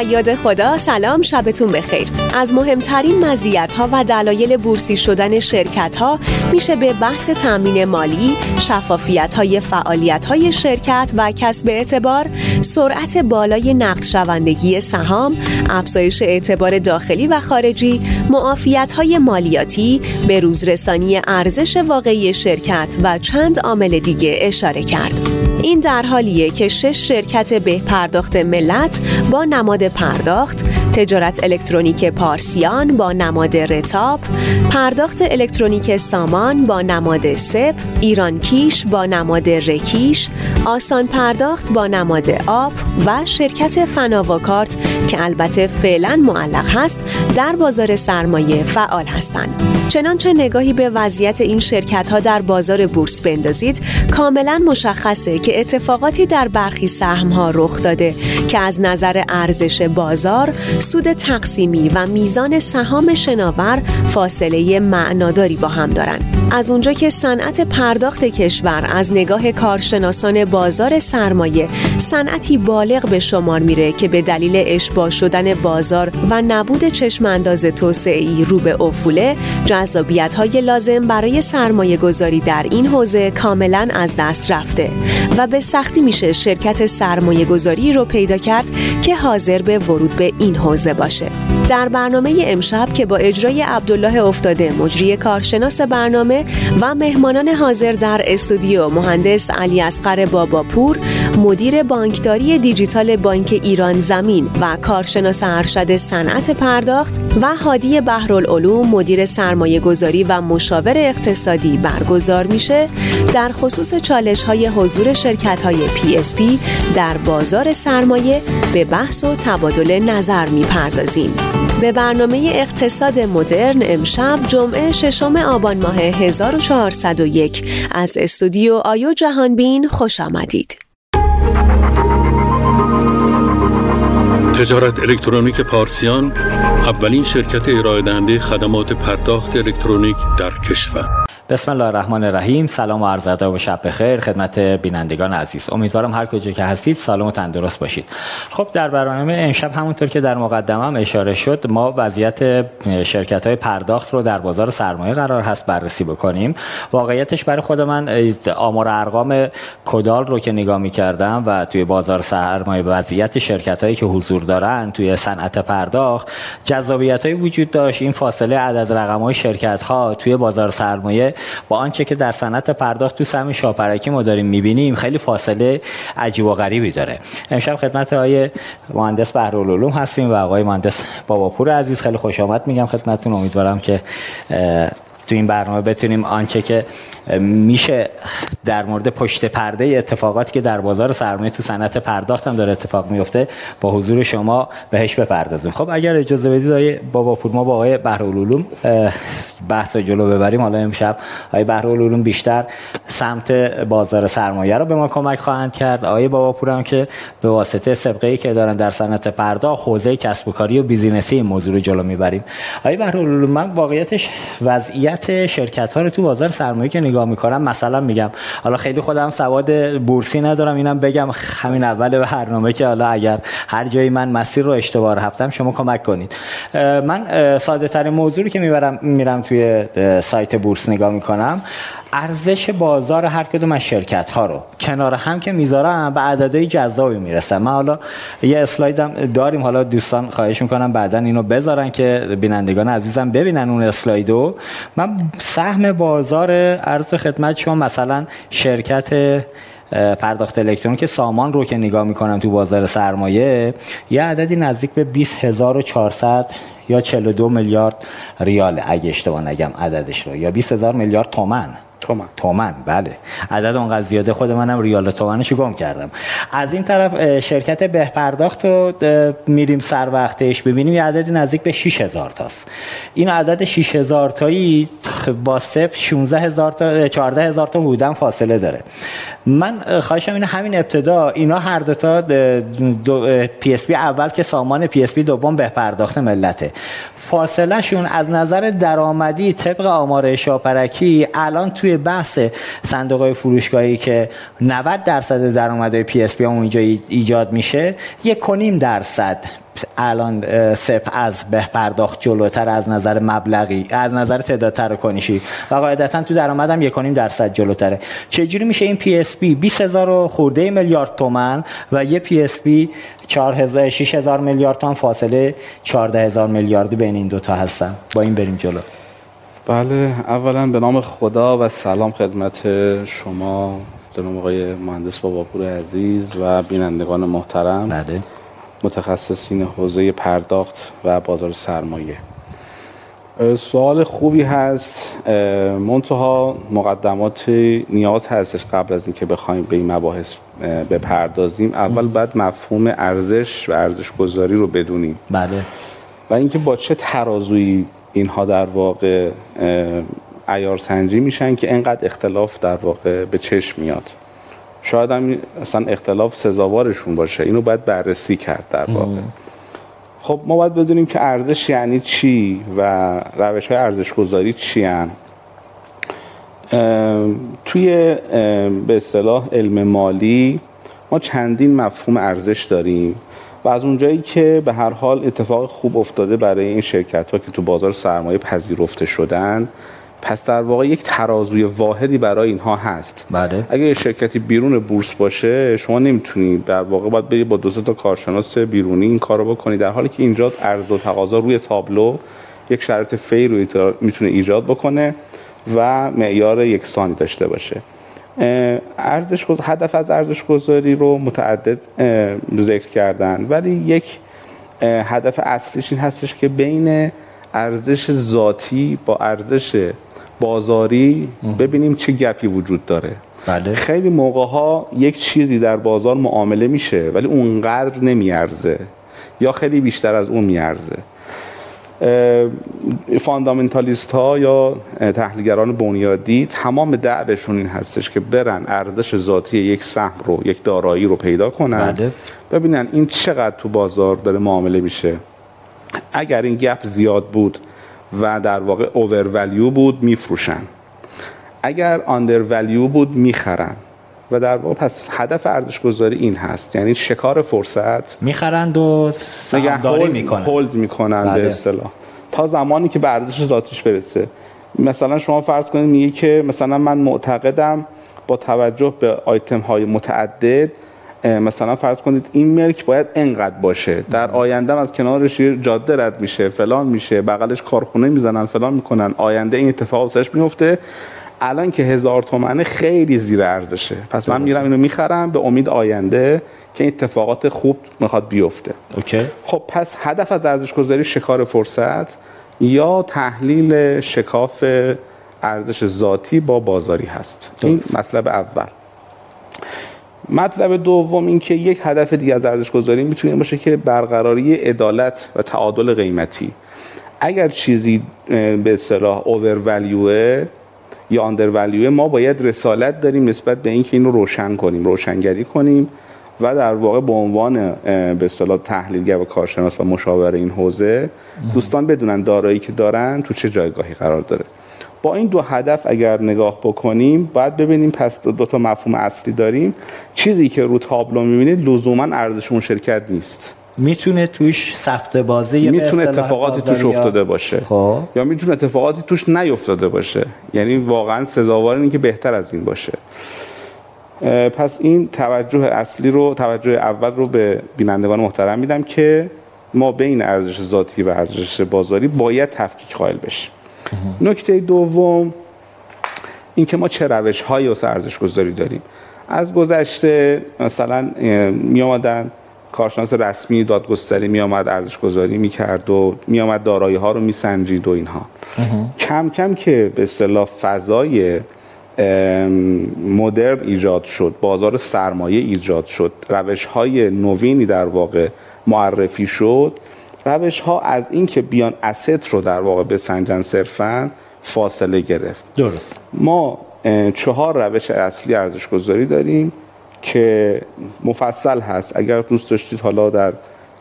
و یاد خدا سلام شبتون بخیر. از مهمترین مزیت ها و دلایل بورسی شدن شرکت ها میشه به بحث تامین مالی شفافیت های فعالیت های شرکت و کسب اعتبار سرعت بالای نقد شوندگی سهام افزایش اعتبار داخلی و خارجی معافیت های مالیاتی به روزرسانی ارزش واقعی شرکت و چند عامل دیگه اشاره کرد. این در حالیه که شش شرکت به پرداخت ملت با نماد پرداخت تجارت الکترونیک پارسیان با نماد رتاب پرداخت الکترونیک سامان با نماد سپ ایران کیش با نماد رکیش آسان پرداخت با نماد آب و شرکت فناواکارت که البته فعلا معلق هست در بازار سرمایه فعال هستند. چنانچه نگاهی به وضعیت این شرکت ها در بازار بورس بندازید کاملا مشخصه که اتفاقاتی در برخی سهم ها رخ داده که از نظر ارزش بازار سود تقسیمی و میزان سهام شناور فاصله معناداری با هم دارند. از اونجا که صنعت پرداخت کشور از نگاه کارشناسان بازار سرمایه صنعتی بالغ به شمار میره که به دلیل اشباع شدن بازار و نبود چشم انداز توسعه رو به افوله جذابیت های لازم برای سرمایه گذاری در این حوزه کاملا از دست رفته و به سختی میشه شرکت سرمایه گذاری رو پیدا کرد که حاضر به ورود به این حوزه باشه. در برنامه امشب که با اجرای عبدالله افتاده مجری کارشناس برنامه و مهمانان حاضر در استودیو مهندس علی اصغر باباپور مدیر بانکداری دیجیتال بانک ایران زمین و کارشناس ارشد صنعت پرداخت و هادی بهرالعلوم مدیر سرمایه گذاری و مشاور اقتصادی برگزار میشه در خصوص چالش های حضور شرکت های PSP در بازار سرمایه به بحث و تبادل نظر می‌پردازیم. به برنامه اقتصاد مدرن امشب جمعه ششم آبان ماه 1401 از استودیو IO جهانبین خوش آمدید. تجارت الکترونیک پارسیان اولین شرکت ارائه دهنده خدمات پرداخت الکترونیک در کشور بسم الله الرحمن الرحیم. سلام و عرض ادب و شب بخیر خدمت بینندگان عزیز. امیدوارم هر کجا که هستید سالم و تندرست باشید. خب در برنامه امشب همونطور که در مقدمم اشاره شد ما وضعیت شرکت های پرداخت رو در بازار سرمایه قرار هست بررسی بکنیم. واقعیتش برای خود من آمار ارقام کدال رو که نگاه می‌کردم و توی بازار سرمایه وضعیت شرکت هایی که حضور دارن توی صنعت پرداخت جذابیت های وجود داشت. این فاصله عدد رقم های شرکت توی بازار سرمایه با آنچه که در صنعت پرداخت تو سهم شاپرکی ما داریم می‌بینیم خیلی فاصله عجیب و غریبی داره. امشب خدمت آقای مهندس بهرالعلوم هستیم و آقای مهندس باباپور عزیز خیلی خوش آمد میگم خدمتتون. امیدوارم که تو این برنامه بتونیم آنچه که میشه در مورد پشت پرده اتفاقاتی که در بازار سرمایه تو صنعت پرداخت هم داره اتفاق میفته با حضور شما بهش بپردازیم. خب اگر اجازه بدید آقای بابا پور ما با آقای بهرالعلوم بحث رو جلو ببریم. حالا امشب آقای بهرالعلوم بیشتر سمت بازار سرمایه رو به ما کمک خواهند کرد. آقای بابا پور هم که به واسطه سابقه ای که دارن در صنعت پرداخت حوزه کسب و کاری و بیزینسی این موضوع رو جلو می‌بریم. آقای بهرالعلوم من واقعیتش وضعیت شرکت ها رو تو بازار سرمایه که نگاه می‌کنم مثلا میگم حالا خیلی خودم سواد بورسی ندارم اینم بگم همین اول برنامه که حالا اگر هر جایی من مسیر رو اشتباه رفتم شما کمک کنید. من ساده ترین موضوعی که می‌برم میرم توی سایت بورس نگاه می‌کنم. ارزش بازار هر کدوم از شرکت ها رو. کنار هم که می‌ذارم به عددهای جذابی می‌رسم. من حالا یه اسلایدم داریم. حالا دوستان خواهش می‌کنم بعدا اینو بذارن که بینندگان عزیزم ببینن اون اسلایدو. من سهم بازار ارز خدمت شما مثلا شرکت پرداخت الکترونیک سامان رو که نگاه می‌کنم تو بازار سرمایه یه عددی نزدیک به 20400 یا 42 میلیارد ریال اگه اشتباه نگم عددش رو. یا 20000 میلیارد تومن. تومن. تومن بله. عدد اونقدر زیاده خود منم ریال تومنشو گم کردم. از این طرف شرکت به پرداخت رو میریم سر وقتش ببینیم. یه عددی نزدیک به 6000 تاست. این عدد 6000 تایی با سپ 16000 تا 14000 تا حدوداً فاصله داره. من خواهشم اینه همین ابتدا اینا هر دوتا دو PSP اول که سامان PSP دوم به‌پرداخت ملته. فاصله شون از نظر درآمدی طبق آمار شاپرکی الان توی بحث صندوق فروشگاهی که 90 درصد درآمد PSP اونجا ایجاد میشه یک و نیم درصد. الان سپ از به‌پرداخت جلوتر از نظر مبلغی از نظر تعداد تراکنشی و قاعدتا تو درآمدم یکونیم درصد جلوتره. چجوری میشه این PSP 20000 خرده میلیارد تومن و یه PSP 4000 6000 میلیارد تومن فاصله 14000 میلیاردی بین این دوتا هستن. با این بریم جلو. بله اولا به نام خدا و سلام خدمت شما جناب آقای مهندس باباپور عزیز و بینندگان محترم. بله. متخصصین حوزه پرداخت و بازار سرمایه. سوال خوبی هست. منتها مقدمات نیاز هستش قبل از اینکه بخوایم به این مباحث بپردازیم. اول باید مفهوم ارزش و ارزش گذاری رو بدونیم. بله. و اینکه با چه ترازویی اینها در واقع ایار سنجی میشن که انقدر اختلاف در واقع به چشم میاد. شاید هم اصلا اختلاف سزاوارشون باشه. اینو باید بررسی کرد در واقع. خب ما باید بدونیم که ارزش یعنی چی و روش های ارزش گذاری چی هن؟ توی به اصطلاح علم مالی ما چندین مفهوم ارزش داریم و از اونجایی که به هر حال اتفاق خوب افتاده برای این شرکت ها که تو بازار سرمایه پذیرفته شدن پس در واقع یک ترازوی واحدی برای اینها هست. بله. اگه یه شرکتی بیرون بورس باشه شما نمی‌تونید در واقع باید بری با دو تا کارشناس بیرونی این کارو بکنی در حالی که اینجا عرضه و تقاضا روی تابلو یک شرط فیر رو می‌تونه ایجاد بکنه و معیار یکسانی داشته باشه. ارزش هدف از ارزش گذاری رو متعدد ذکر کردن. ولی یک هدف اصلیش این هستش که بین ارزش ذاتی با ارزش بازاری ببینیم چه گپی وجود داره. بله. خیلی موقع ها یک چیزی در بازار معامله میشه ولی اونقدر نمیارزه. یا خیلی بیشتر از اون میارزه. فاندامنتالیست ها یا تحلیلگران بنیادی تمام دعوشون این هستش که برن ارزش ذاتی یک سهم رو یک دارایی رو پیدا کنن. بله. ببینن این چقدر تو بازار داره معامله میشه. اگر این گپ زیاد بود و در واقع اوور ولیو بود میفروشن. اگر آندر ولیو بود می‌خرن. و در واقع پس هدف ارزش گذاری این هست. یعنی شکار فرصت. می‌خرند و سهامداری می‌کنن هولد می‌کنن بله. به اصطلاح. تا زمانی که به ارزش ذاتیش برسه. مثلا شما فرض کنید میگه که مثلا من معتقدم با توجه به آیتم های متعدد مثلا فرض کنید این ملک باید انقدر باشه. در آینده از کنارش جاده رد میشه فلان میشه بغلش کارخونه می‌زنن فلان می‌کنن. آینده این اتفاق واسش میفته. الان که هزار تومنه خیلی زیر ارزشه. پس من میرم اینو می‌خرم به امید آینده که این اتفاقات خوب می‌خواد بیفته. اوکی. خب پس هدف از ارزش گذاری شکار فرصت یا تحلیل شکاف ارزش ذاتی با بازاری هست. این مطلب اول. مطلب دوم این که یک هدف دیگه از ارزش گذاری می‌تونه باشه که برقراری عدالت و تعادل قیمتی. اگر چیزی به اصطلاح اوور یا آندر ما باید رسالت داریم نسبت به اینکه اینو روشن کنیم روشنگری کنیم و در واقع به عنوان به اصطلاح تحلیلگر و کارشناس و مشاور این حوزه دوستان بدونن دارایی که دارن تو چه جایگاهی قرار داره. با این دو هدف اگر نگاه بکنیم باید ببینیم پس دو, تا مفهوم اصلی داریم. چیزی که رو تابلو می‌بینید لزوما ارزش اون شرکت نیست. می‌تونه توش سفته بازی یا می‌تونه اتفاقاتی توش افتاده باشه. خب. یا می‌تونه اتفاقاتی توش نیفتاده باشه. یعنی واقعا سزاوار اینه که بهتر از این باشه. پس این توجه اصلی رو توجه اول رو به بینندگان محترم میدم که ما بین ارزش ذاتی و ارزش بازاری باید تفکیک قائل بشیم. نکته دوم اینکه ما چه روش هایی واسه ارزش گذاری داریم. از گذشته مثلا می آمدن کارشناس رسمی دادگستری می آمد ارزش گذاری می کرد و می آمد دارایی ها رو می سنجید و اینها. کم کم که به اصطلاح فضای مدرن ایجاد شد بازار سرمایه ایجاد شد روش های نوینی در واقع معرفی شد روش ها از اینکه بیان اسید رو در واقع بسنجن صرفا فاصله گرفت. درست. ما چهار روش اصلی ارزش گذاری داریم که مفصل هست. اگر دوست داشتید حالا در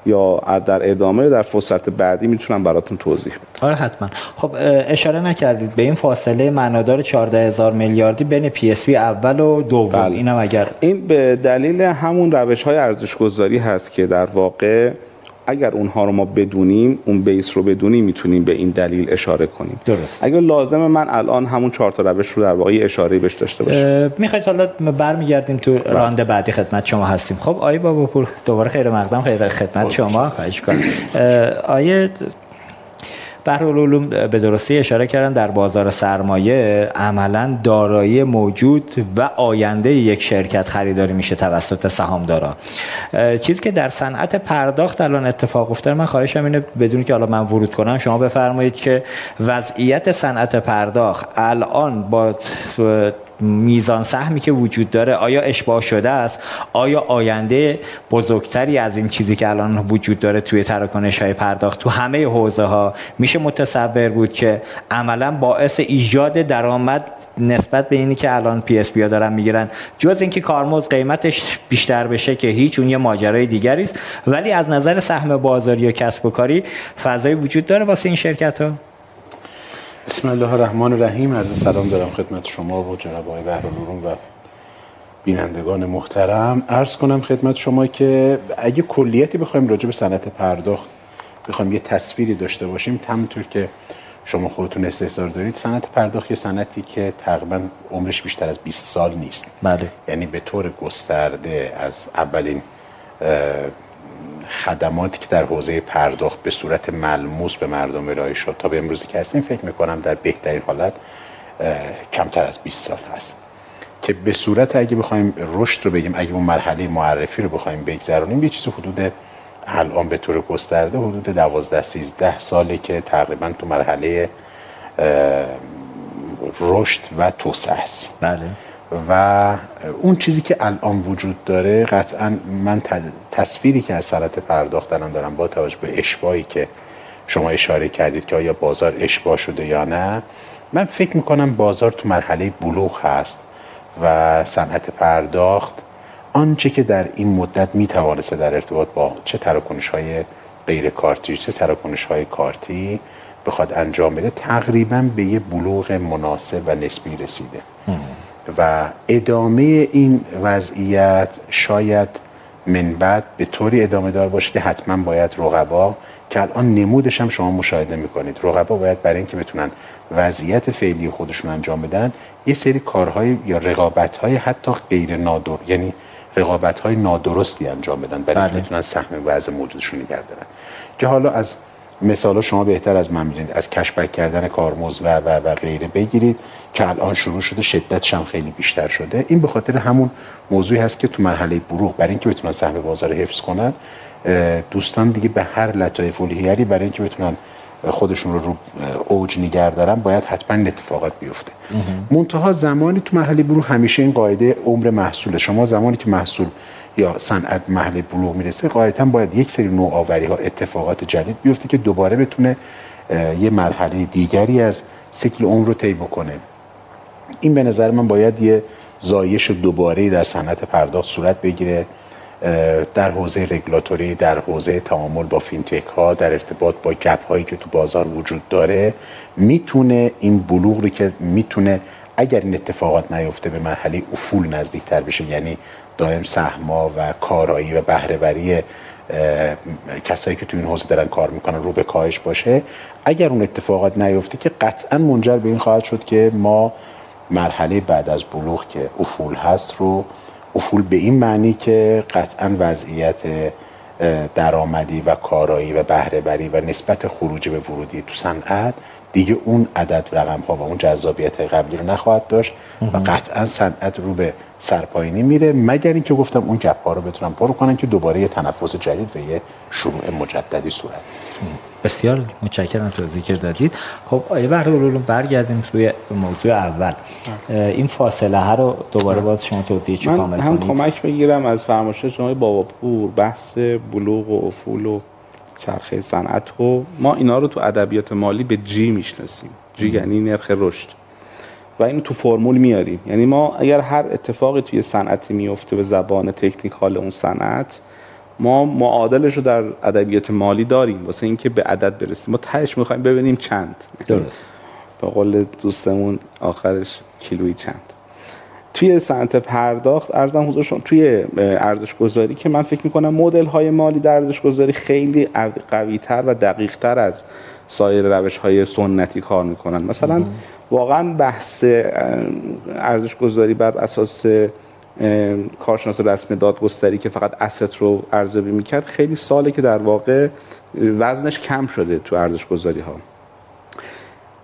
یا در ادامه در فرصت بعدی می‌تونم براتون توضیح بدم. آره حتما. خب اشاره نکردید به این فاصله معنادار 14 هزار میلیاردی بین پی اس اول و دوم. بله. اینم اگر این به دلیل همون روش های ارزش گذاری هست که در واقع اگر اونها رو ما بدونیم اون بیس رو بدونیم می‌تونیم به این دلیل اشاره کنیم. درست. اگر لازمه من الان همون چهار تا روش رو در واقع اشاره بهش داشته باشم. می‌خواید حالا برمیگردیم تو بله. رانده بعدی خدمت شما هستیم. خب آیه بابا پور دوباره خیر مقدم خیر خدمت شما خواهش کنم آیه بحرالعلوم به درستی اشاره کردن در بازار سرمایه عملا دارایی موجود و آینده یک شرکت خریداری میشه توسط سهامدارا. چیزی که در صنعت پرداخت الان اتفاق افتاده من خواهشم اینه بدون که حالا من ورود کنم شما بفرمایید که وضعیت صنعت پرداخت الان با میزان سهمی که وجود داره آیا اشباه شده است؟ آیا آینده بزرگتری از این چیزی که الان وجود داره توی تراکنش های پرداخت تو همه حوزه ها میشه متصور بود که عملا باعث ایجاد درآمد نسبت به اینی که الان PSP دارن می‌گیرن. جز اینکه کارمزد قیمتش بیشتر بشه که هیچ اون یه ماجرای دیگری است. ولی از نظر سهم بازاری و کسب و کاری فضایی وجود داره واسه این شرکت ها بسم الله الرحمن الرحیم. عرض سلام دارم خدمت شما و جناب آقای بهرالعلوم و بینندگان محترم. عرض کنم خدمت شما که اگه کلیتی بخوایم راجع به صنعت پرداخت بخوایم یه تصویری داشته باشیم همونطور که شما خودتون استحضار دارید صنعت پرداخت یه صنعتی که تقریبا عمرش بیشتر از 20 سال نیست. بله. یعنی به طور گسترده از اولین خدماتی که در حوزه پرداخت به صورت ملموس به مردم ارائه شد. تا به امروزی که هستیم فکر می‌کنم در بهترین حالت کمتر از 20 سال هست. که به صورت اگه بخوایم رشد رو بگیم اگه اون مرحله معرفی رو بخوایم بگذرونیم یه چیز حدود الان به طور گسترده حدود 12 13 ساله که تقریبا تو مرحله رشد و توسعه است بله. و اون چیزی که الان وجود داره قطعا من تصویری که از سرعت پرداخت دارم با توجه به اشباهی که شما اشاره کردید که آیا بازار اشباه شده یا نه من فکر می‌کنم بازار تو مرحله بلوغ هست و صنعت پرداخت آنچه که در این مدت می‌توانسته در ارتباط با چه تراکنش های غیر کارتی چه تراکنش های کارتی بخواد انجام بده تقریبا به یه بلوغ مناسب و نسبی رسیده. و ادامه این وضعیت شاید من بعد به طوری ادامه دار باشه که حتما باید رقبا که الان نمودش هم شما مشاهده می‌کنید رقبا باید برای اینکه بتونن وضعیت فعلی خودشون انجام بدن یه سری کارهای یا رقابتهای حتی غیر نادر یعنی رقابتهای نادرستی انجام بدن برای اینکه بله. بتونن سهم وضع موجودشون نگه دارن که حالا از مثالا شما بهتر از من می‌دونید از کشبک کردن کارمز و و و غیره بگیرید که الان شروع شده شدتش هم خیلی بیشتر شده. این به خاطر همون موضوعی هست که تو مرحله بروغ برای اینکه بتونن سهم بازار حفظ کنن دوستان دیگه به هر لطایف الهیری برای اینکه بتونن خودشون رو رو اوج نگه دارن باید حتما اتفاقات بیفته. منتها زمانی تو مرحله بروغ همیشه این قاعده عمر محصول شما زمانی که محصول یا صنعت محل بلوغ می‌رسه قاعدتا باید یک سری نوآوری ها اتفاقات جدید بیفته که دوباره بتونه یه مرحله دیگری از سیکل عمر رو طی بکنه. این به نظر من باید یه زایش دوباره در صنعت پرداخت صورت بگیره. در حوزه رگولاتوری در حوزه تعامل با فینتک ها در ارتباط با گپ هایی که تو بازار وجود داره می‌تونه این بلوغ رو که می‌تونه اگر این اتفاقات نیفته به مرحله افول نزدیکتر بشه یعنی دائم سهما و کارایی و بهرهوری کسایی که تو این حوزه دارن کار می‌کنن رو به کاهش باشه اگر اون اتفاقات نیفته که قطعا منجر به این خواهد شد که ما مرحله بعد از بلوغ که افول هست رو افول به این معنی که قطعا وضعیت درآمدی و کارایی و بهرهوری و نسبت خروج به ورودی تو صنعت دیگه اون عدد رقم ها و اون جذابیت قبلی رو نخواهد داشت و قطعا صنعت رو به سرپایینی میره مگر اینکه گفتم اون گپ ها رو بتونن پرو کنن که دوباره یه تنفس جدید و یه شروع مجددی صورت. بسیار متشکرم تو ذکر دادید. خب آیه بهره برگردیم توی موضوع اول. این فاصله ها رو دوباره باز شما توضیح چی کامل کنید؟ هم کمک بگیرم از فرمایشات شما بابا پور بحث بلوغ و افول و چرخه صنعت و ما اینا رو تو ادبیات مالی به جی می‌شناسیم. جی یعنی نرخ رشد. و اینو تو فرمول میاریم. یعنی ما اگر هر اتفاقی توی صنعتی میفته به زبان تکنیکال اون صنعت ما معادلش رو در ادبیات مالی داریم. واسه اینکه به عدد برسیم. ما تهش می‌خوایم ببینیم چند. درست. به قول دوستمون آخرش کیلویی چند. توی صنعت پرداخت ارزم حضور شما توی ارزش گذاری که من فکر می‌کنم مدل های مالی در ارزش گذاری خیلی قوی تر و دقیق تر از سایر روش های سنتی کار می‌کنن. مثلا واقعا بحث ارزش گذاری بر اساس کارشناس رسم دادگستری که فقط اسست رو ارزیابی می‌کرد خیلی ساله که در واقع وزنش کم شده تو ارزش گذاری ها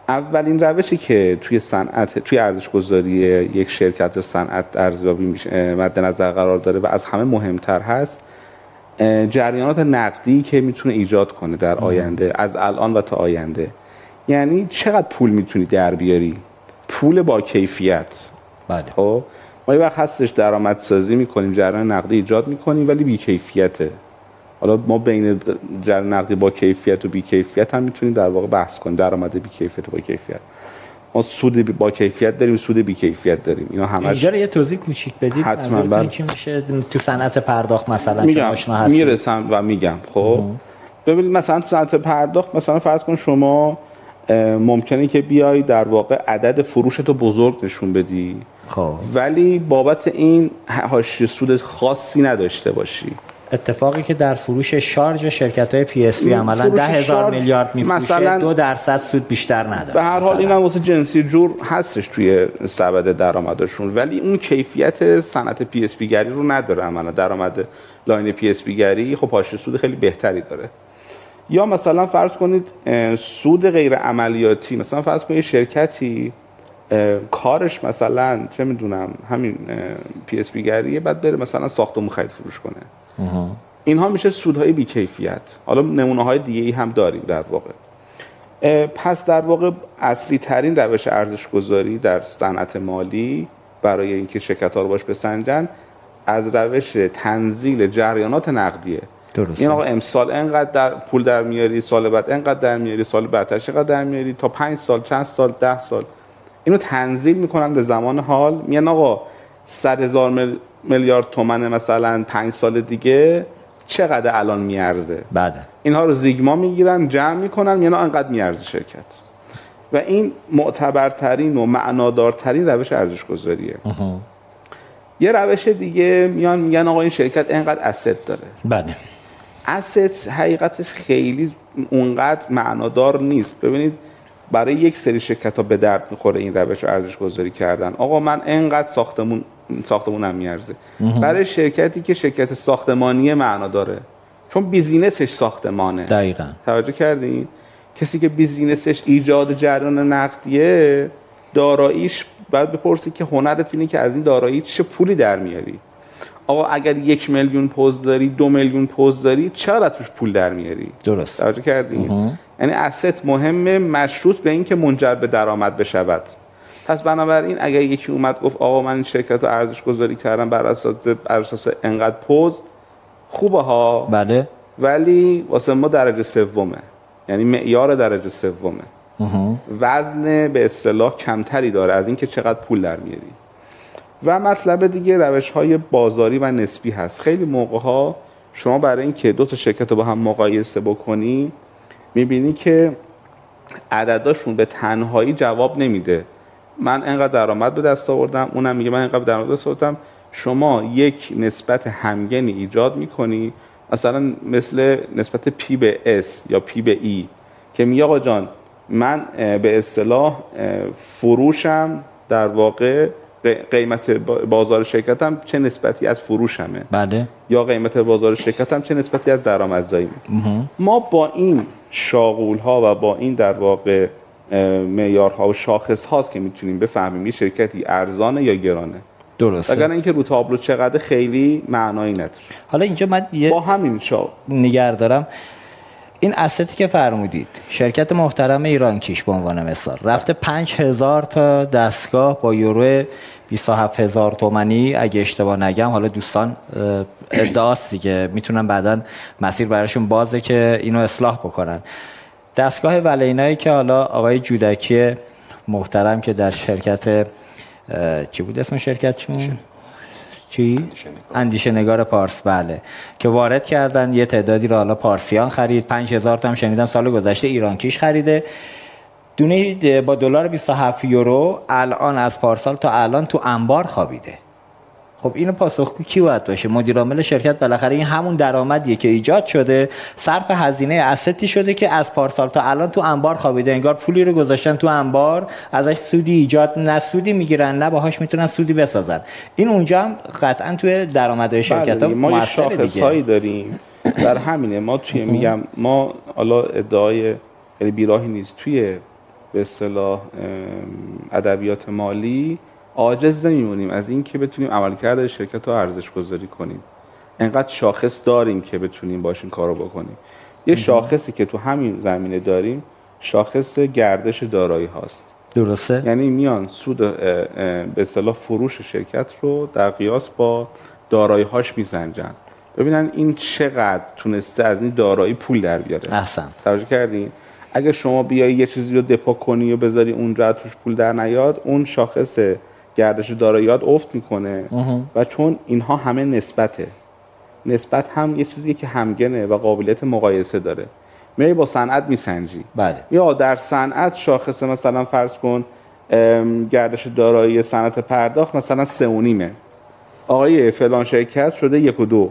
اولین روشی که توی صنعت توی ارزش گذاری یک شرکت یا صنعت ارزیابی مد نظر قرار داره و از همه مهمتر هست جریانات نقدی که می‌تونه ایجاد کنه در آینده از الان و تا آینده. یعنی چقدر پول می‌تونی در بیاری؟ پول با کیفیت. بله. خب؟ ما یه وقت هستش درآمدسازی می‌کنیم جریان نقدی ایجاد می‌کنیم ولی بی کیفیته حالا ما بین جریان نقدی با کیفیت و بی کیفیت هم می‌تونیم در واقع بحث کنیم. درآمد بی کیفیت و با کیفیت. ما سود با کیفیت داریم سود بی کیفیت داریم. اینا همش اینجا یه توضیح کوچیک بدید. حتما بله. که میشه تو صنعت پرداخت مثلا میگم می‌رسم و میگم. خب؟ ببینید مثلا تو صنعت پرداخت مثلا فرض کن شما ممکنه که بیای در واقع عدد فروش تو بزرگ نشون بدی. خب. ولی بابت این حاشیه سود خاصی نداشته باشی. اتفاقی که در فروش شارژ شرکت های PSP عملا ده هزار میلیارد میفروشه مثلا دو درصد سود بیشتر نداره. به هر حال این هم واسه جنسی جور هستش توی سبد درآمدشون. ولی اون کیفیت صنعت PSP گری رو نداره عملا. درآمد لاین PSP گری خب حاشیه سود خیلی بهتری داره. یا مثلا فرض کنید سود غیر عملیاتی مثلا فرض کنید شرکتی کارش مثلا چه می‌دونم همین PSP گریه بعد بره مثلا ساختمون خرید فروش کنه. اینها میشه سودهای بیکیفیت. حالا نمونه های دیگه ای هم داریم در واقع. پس در واقع اصلی ترین روش ارزش گذاری در صنعت مالی برای اینکه شرکت ها رو باش بسنجن از روش تنزیل جریانات نقدیه. درسته. این آقا امسال انقدر در پول در میاری سال بعد انقدر در میاری سال بعدش چقدر در میاری تا پنج سال چند سال ده سال. اینو تنزیل می‌کنن به زمان حال. میگن آقا صد هزار میلیارد تومن مثلا پنج سال دیگه چقدر الان میارزه؟ بله. اینها رو زیگما می‌گیرن جمع می‌کنن یعنی انقدر میارزه شرکت. و این معتبرترین و معنادارترین روش ارزش گذاریه یه روش دیگه میان میگن آقا این شرکت انقدر asset داره. بله. asset حقیقتش خیلی اونقدر معنادار نیست. ببینید برای یک سری شرکت ها به درد می‌خوره این روش رو ارزش گذاری کردن. آقا من انقدر ساختمون ساختمونم میارزه. برای شرکتی که شرکت ساختمانی معنا داره. چون بیزینسش ساختمانه. دقیقا. توجه کردین؟ کسی که بیزینسش ایجاد جریان نقدیه داراییش بعد بپرسی که هنرت اینه که از این دارایی چه پولی در میاری. آقا اگر یک میلیون پوز داری دو میلیون پوز داری چرا توش پول در میاری؟ درست. توجه کردین؟ یعنی اسست مهمه مشروط به اینکه منجر به درآمد بشود. پس بنابراین اگر یکی اومد گفت آقا من این شرکت رو ارزش گذاری کردم بر اساس بر اساس انقدر پوز خوبه ها. بله. ولی واسه ما درجه سومه. یعنی معیار درجه سومه. وزن به اصطلاح کمتری داره. از اینکه چقدر پول در میاری. و مطلب دیگه روش های بازاری و نسبی هست. خیلی موقع ها شما برای اینکه دو تا شرکت رو با هم مقایسه بکنی می‌بینی که عدداشون به تنهایی جواب نمیده. من انقدر درآمد به دست آوردم اونم میگه من انقدر درآمد دست آوردم. شما یک نسبت همگنی ایجاد می‌کنی مثلا مثل نسبت P به S یا P به E که میگه آقا جان من به اصطلاح فروشم در واقع قیمت بازار شرکتم چه نسبتی از فروشمه بله. یا قیمت بازار شرکتم چه نسبتی از درآمدزایی؟ ما با این شاقول ها و با این در واقع معیارها و شاخص هاست که می‌تونیم بفهمیم یه شرکتی ارزانه یا گرانه. درسته. اگر اینکه رو تابلو چقدر خیلی معنایی نداره. حالا اینجا من یه با همین شا نگر دارم. این استی که فرمودید شرکت محترم ایران کیش به عنوان مثال. رفته 5000 تا دستگاه با یورو 27 هزار تومنی اگه اشتباه نگم حالا دوستان ادعاست دیگه. می‌تونن بعدا مسیر براشون بازه که اینو اصلاح بکنن. دستگاه ولینایی که حالا آقای جودکی محترم که در شرکت چی بود اسم شرکت چون؟ چی؟ اندیشه نگار پارس. بله. که وارد کردن یه تعدادی رو حالا پارسیان خرید. 5000 تا هم شنیدم سال گذشته ایران کیش خریده. دونه با دلار 27 یورو الان از پارسال تا الان تو انبار خوابیده. خب اینو پاسخگو کی باید باشه؟ مدیر عامل شرکت بالاخره این همون درآمدیه که ایجاد شده. صرف هزینه استی شده که از پارسال تا الان تو انبار خوابیده. انگار پولی رو گذاشتن تو انبار ازش سودی ایجاد نه سودی می‌گیرن نه باهاش می‌تونن سودی بسازن. این اونجا هم قطعا توی درآمدهای شرکت ها ما شاخصهایی داریم. در همینه ما توی میگم ما حالا ادعای خیلی بیراهی نیست. توی به اصطلاح ادبیات مالی عاجز نمیمونیم از اینکه بتونیم عملکرد شرکت رو ارزش گذاری کنیم. انقدر شاخص داریم که بتونیم باشین کارو بکنیم. یه شاخصی که تو همین زمینه داریم شاخص گردش دارایی هاست. درسته؟ یعنی میان سود به اصطلاح فروش شرکت رو در قیاس با دارایی هاش میزنجن ببینن این چقدر تونسته از این دارایی پول در بیاره. احسن. توجه کردین؟ اگه شما بیای یه چیزی رو دپا کنی و بذاری اونجا توش پول در نیاد اون شاخص گردش داراییات افت می‌کنه. و چون اینها همه نسبته. نسبت هم یه چیزی که همگنه و قابلیت مقایسه داره. میای با صنعت میسنجی. بله. یا در صنعت شاخص مثلا فرض کن گردش دارایی صنعت پرداخت مثلا سه و نیمه. آقای فلان شرکت شده یک و دو.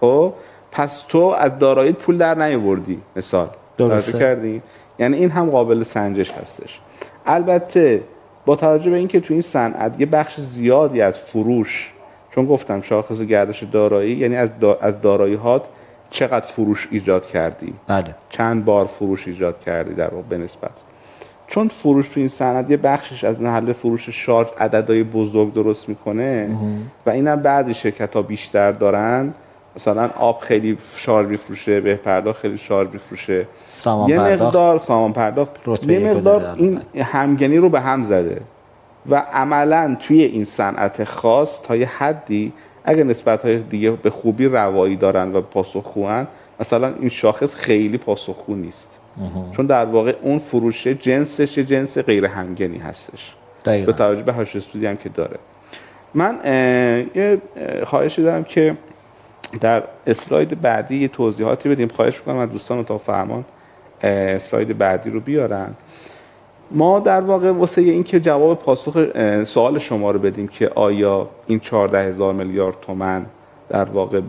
خب؟ پس تو از دارایی پول در نیاوردی مثال. درسته. کردی؟ یعنی این هم قابل سنجش هستش. البته با توجه به اینکه تو این صنعت یه بخش زیادی از فروش چون گفتم شاخص گردش دارایی یعنی از از دارایی هات چقدر فروش ایجاد کردی؟ بله. چند بار فروش ایجاد کردی در واقع بنسبت چون فروش تو این صنعت یه بخشش از محل فروش شارژ عددهای بزرگ درست می‌کنه و اینم بعضی شرکت ها بیشتر دارن. مثلا آب خیلی شارژ میفروشه به پرداخت خیلی شارژ میفروشه. سامان یه پرداخت. مقدار سامان پرداخت. یه مقدار. این همگنی رو به هم زده. و عملا توی این صنعت خاص تا یه حدی اگه نسبت های دیگه به خوبی روایی دارن و پاسخگوان مثلا این شاخص خیلی پاسخگو نیست. چون در واقع اون فروشه جنسش یه جنس غیر همگنی هستش. دقیقا. به توجه به هاش هم که داره. من یه اه، خواهشی دارم که در اسلاید بعدی یه توضیحاتی بدیم. خواهش می‌کنم از دوستان اتاق فرمان اسلاید بعدی رو بیارن. ما در واقع واسه اینکه جواب پاسخ سوال شما رو بدیم که آیا این 14 هزار میلیارد تومن در واقع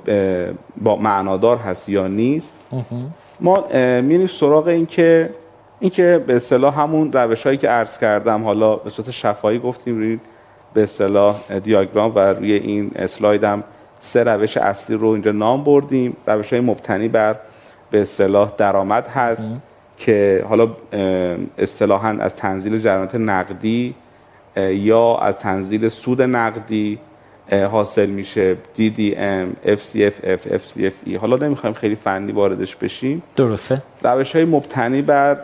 با معنادار هست یا نیست ما میریم سراغ این که این که به اصطلاح همون روش هایی که عرض کردم حالا به صورت شفایی گفتیم روی به اصطلاح دیاگرام و روی این اسلاید هم سه روش اصلی رو اینجا نام بردیم. روش های مبتنی بر به اصطلاح درآمد هست که حالا اصطلاحا از تنزیل جریانات نقدی یا از تنزیل سود نقدی حاصل میشه DDM, FCFF, FCFE حالا نمی‌خوایم خیلی فنی واردش بشیم. درسته. روش های مبتنی بر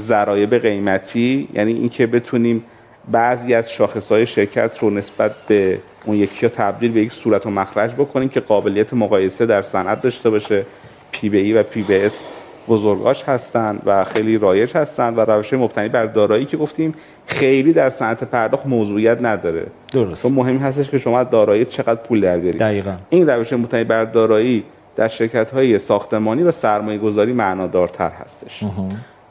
ضرایب قیمتی یعنی اینکه بتونیم بعضی از شاخص های شرکت رو نسبت به اون یکی ها تبدیل به یک صورت و مخرج بکنیم که قابلیت مقایسه در صنعت داشته باشه. P به E و P به S بزرگاش هستن و خیلی رایج هستن و روش مبتنی بر دارایی که گفتیم خیلی در صنعت پرداخت موضوعیت نداره. درست. چون مهم هستش که شما دارایی چقدر پول در بیارید. دقیقا. این روش مبتنی بر دارایی در شرکت های ساختمانی و سرمایه گذاری معنادارتر هستش.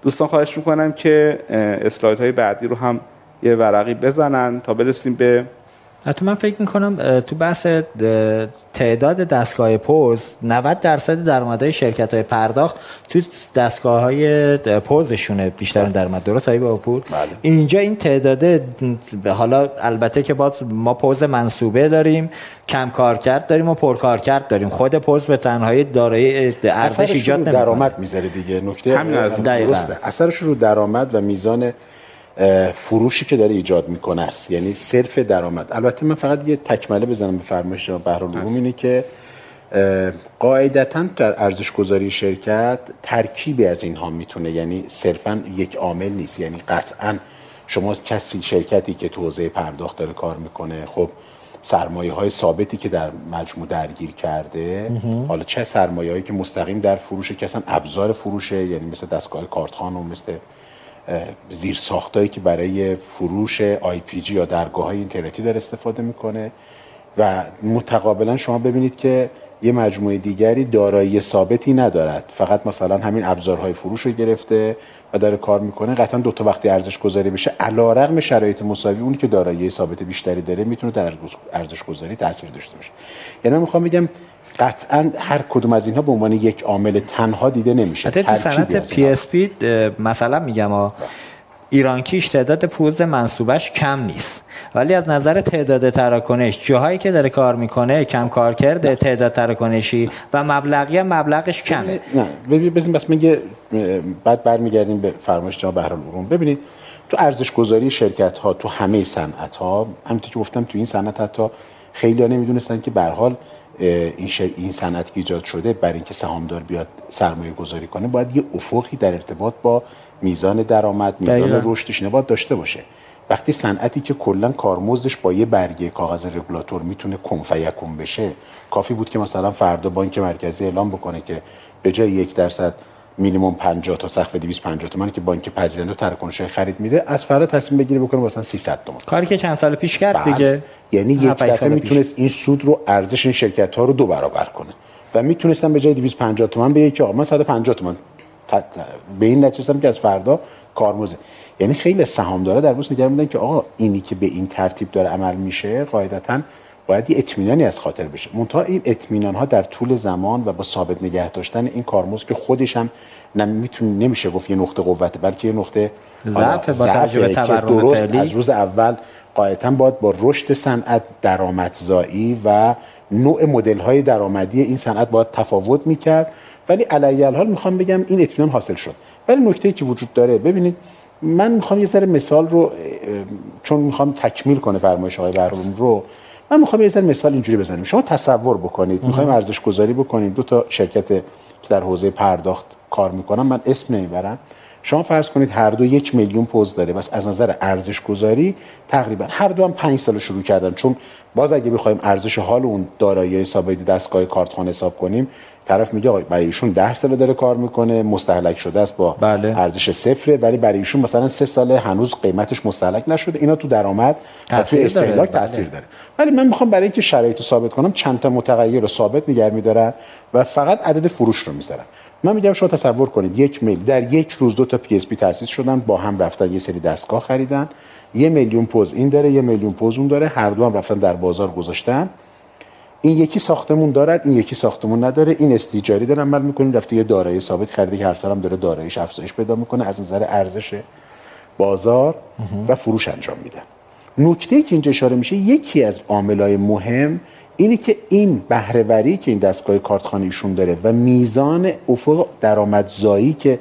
دوستان خواهش می‌کنم که اسلاید های بعدی رو هم یه ورقی بزنن تا برسیم به حتی من فکر می‌کنم تو بحث تعداد دستگاه پوز 90 درصد درآمدهای شرکت های پرداخت تو دستگاه های پوزشونه بیشتر درآمد. درست آقای باپور بله. اینجا این تعداد حالا البته که باز ما پوز منصوبه داریم کم کارکرد داریم و پرکارکرد داریم. خود پوز به تنهایی دارای ارزش اثرش ایجاد رو نمی‌کنه. درآمد می‌ذاره دیگه. نکته همین از-. درسته. اثرش رو درآمد و میزان فروشی که داره ایجاد می‌کنه است. یعنی صرف درآمد. البته من فقط یه تکمله بزنم به فرمایش جناب بهرالعلوم اینه که قاعدتا در ارزش گذاری شرکت ترکیبی از اینها می‌تونه. یعنی صرفا یک عامل نیست. یعنی قطعا شما کسی شرکتی که تو حوزه پرداخت داره کار می‌کنه خب سرمایه های ثابتی که در مجموع درگیر کرده حالا چه سرمایه هایی که مستقیم در فروشه که اصلا ابزار فروشه یعنی مثل دستگاه کارتخان و مثل زیر ساختایی که برای فروش آی پی جی یا درگاه های اینترنتی داره استفاده می‌کنه و متقابلا شما ببینید که یه مجموعه دیگری دارایی ثابتی ندارد. فقط مثلا همین ابزارهای فروش رو گرفته و داره کار می‌کنه. قطعا دو تا وقتی ارزش گذاری بشه علی‌رغم شرایط مساوی اونی که دارایی ثابت بیشتری داره می‌تونه در ارزش گذاری تاثیر داشته باشه. یعنی من می‌خوام بگم قطعا هر کدوم از اینها به عنوان یک عامل تنها دیده نمیشه. حتی تو صنعت پی اس پی مثلا میگم ایرانکیش تعداد پوز منصوبه‌ش کم نیست. ولی از نظر تعداد تراکنش جاهایی که داره کار می‌کنه کم کار کرده تعداد تراکنشی و مبلغی هم مبلغش کمه. نه. ببینید بزنیم بس میگه بعد برمیگردیم به فرمایش جناب بهرام ببینید تو ارزش گذاری شرکت ها تو همه صنعت ها همونطور که گفتم تو این صنعت حتی خیلی ها نمی‌دونستن که به حال این این صنعت ایجاد شده برای اینکه سهامدار بیاد سرمایه گذاری کنه باید یه افقی در ارتباط با میزان درآمد میزان رشدش نباید داشته باشه. وقتی صنعتی که کلا کارمزدش با یه برگه کاغذ رگولاتور می‌تونه کنفیکون بشه کافی بود که مثلا فردا بانک مرکزی اعلام بکنه که به جای یک درصد مینیمم 50 تا سقف 250 تومانی که بانک پذیرنده تراکنش خرید میده از فردا تصمیم بگیره بکنه مثلا 300 تومان. کاری که چند سال پیش کرد بله. دیگه. یعنی یک دفعه می‌تونست این سود رو ارزش این شرکت ها رو دو برابر کنه. و می‌تونستن به جای 250 تومان به که آقا من 150 تومان به این نتیجه که از فردا کارمزد یعنی خیلی سهامدارا در بورس نگران بودن که آقا اینی که به این ترتیب داره عمل میشه قاعدتا باید یه اطمینانی از خاطر بشه. منتها این اطمینان ها در طول زمان و با ثابت نگه داشتن این کارمزد که خودش هم نمی‌تونه نمیشه گفت یه نقطه قوت بلکه یه نقطه ضعف با تجربه درست از روز اول قاعدتا باید با رشد صنعت درآمدزایی و نوع مدل های درآمدی این صنعت باید تفاوت می‌کرد. ولی علی الحال می‌خوام بگم این اطمینان حاصل شد. ولی نکته که وجود داره ببینید من می‌خوام یه ذره مثال رو چون می‌خوام تکمیل کنه فرمایش آقای بهرام رو من می‌خوام یه مثال اینجوری بزنیم شما تصور بکنید می‌خوایم ارزش گذاری بکنید دو تا شرکت که در حوزه پرداخت کار می‌کنم من اسم نمی‌برم. شما فرض کنید هر دو یک میلیون پوز داره بس از نظر ارزش گذاری تقریبا هر دو هم پنج سال شروع کردن. چون باز اگه بخوایم ارزش حال اون دارایی ثابت دستگاه کارتخانه حساب کنیم طرف میگه آقا برای ایشون 10 سال داره کار می‌کنه مستهلک شده است با بله. ارزش صفره ولی برای ایشون مثلا سه ساله هنوز قیمتش مستهلک نشده. اینا تو درآمد و تو استهلاک بله. تاثیر داره. ولی من می‌خوام برای اینکه شرایط رو ثابت کنم چند تا متغیر رو ثابت نگه میدارم و فقط عدد فروش رو می‌ذارم. من میگم شما تصور کنید یک میل در یک روز دو تا PSP تاسیس شدن با هم رفتن یه سری دستگاه خریدن یه میلیون پوز این داره یه میلیون پوز اون داره هر دو هم رفتن در بازار گذاشتن. این یکی ساختمون دارد این یکی ساختمون نداره. این استیجاری دارن عمل می‌کنیم رفته یه دارایی ثابت خریده که هر هم داره داراییش افزایش پیدا می‌کنه از نظر ارزش بازار و فروش انجام میده نکته که اینجا اشاره میشه یکی از عاملای مهم اینه که این بهرهوری که این دستگاه کارتخوانه ایشون داره و میزان افق درآمدزایی که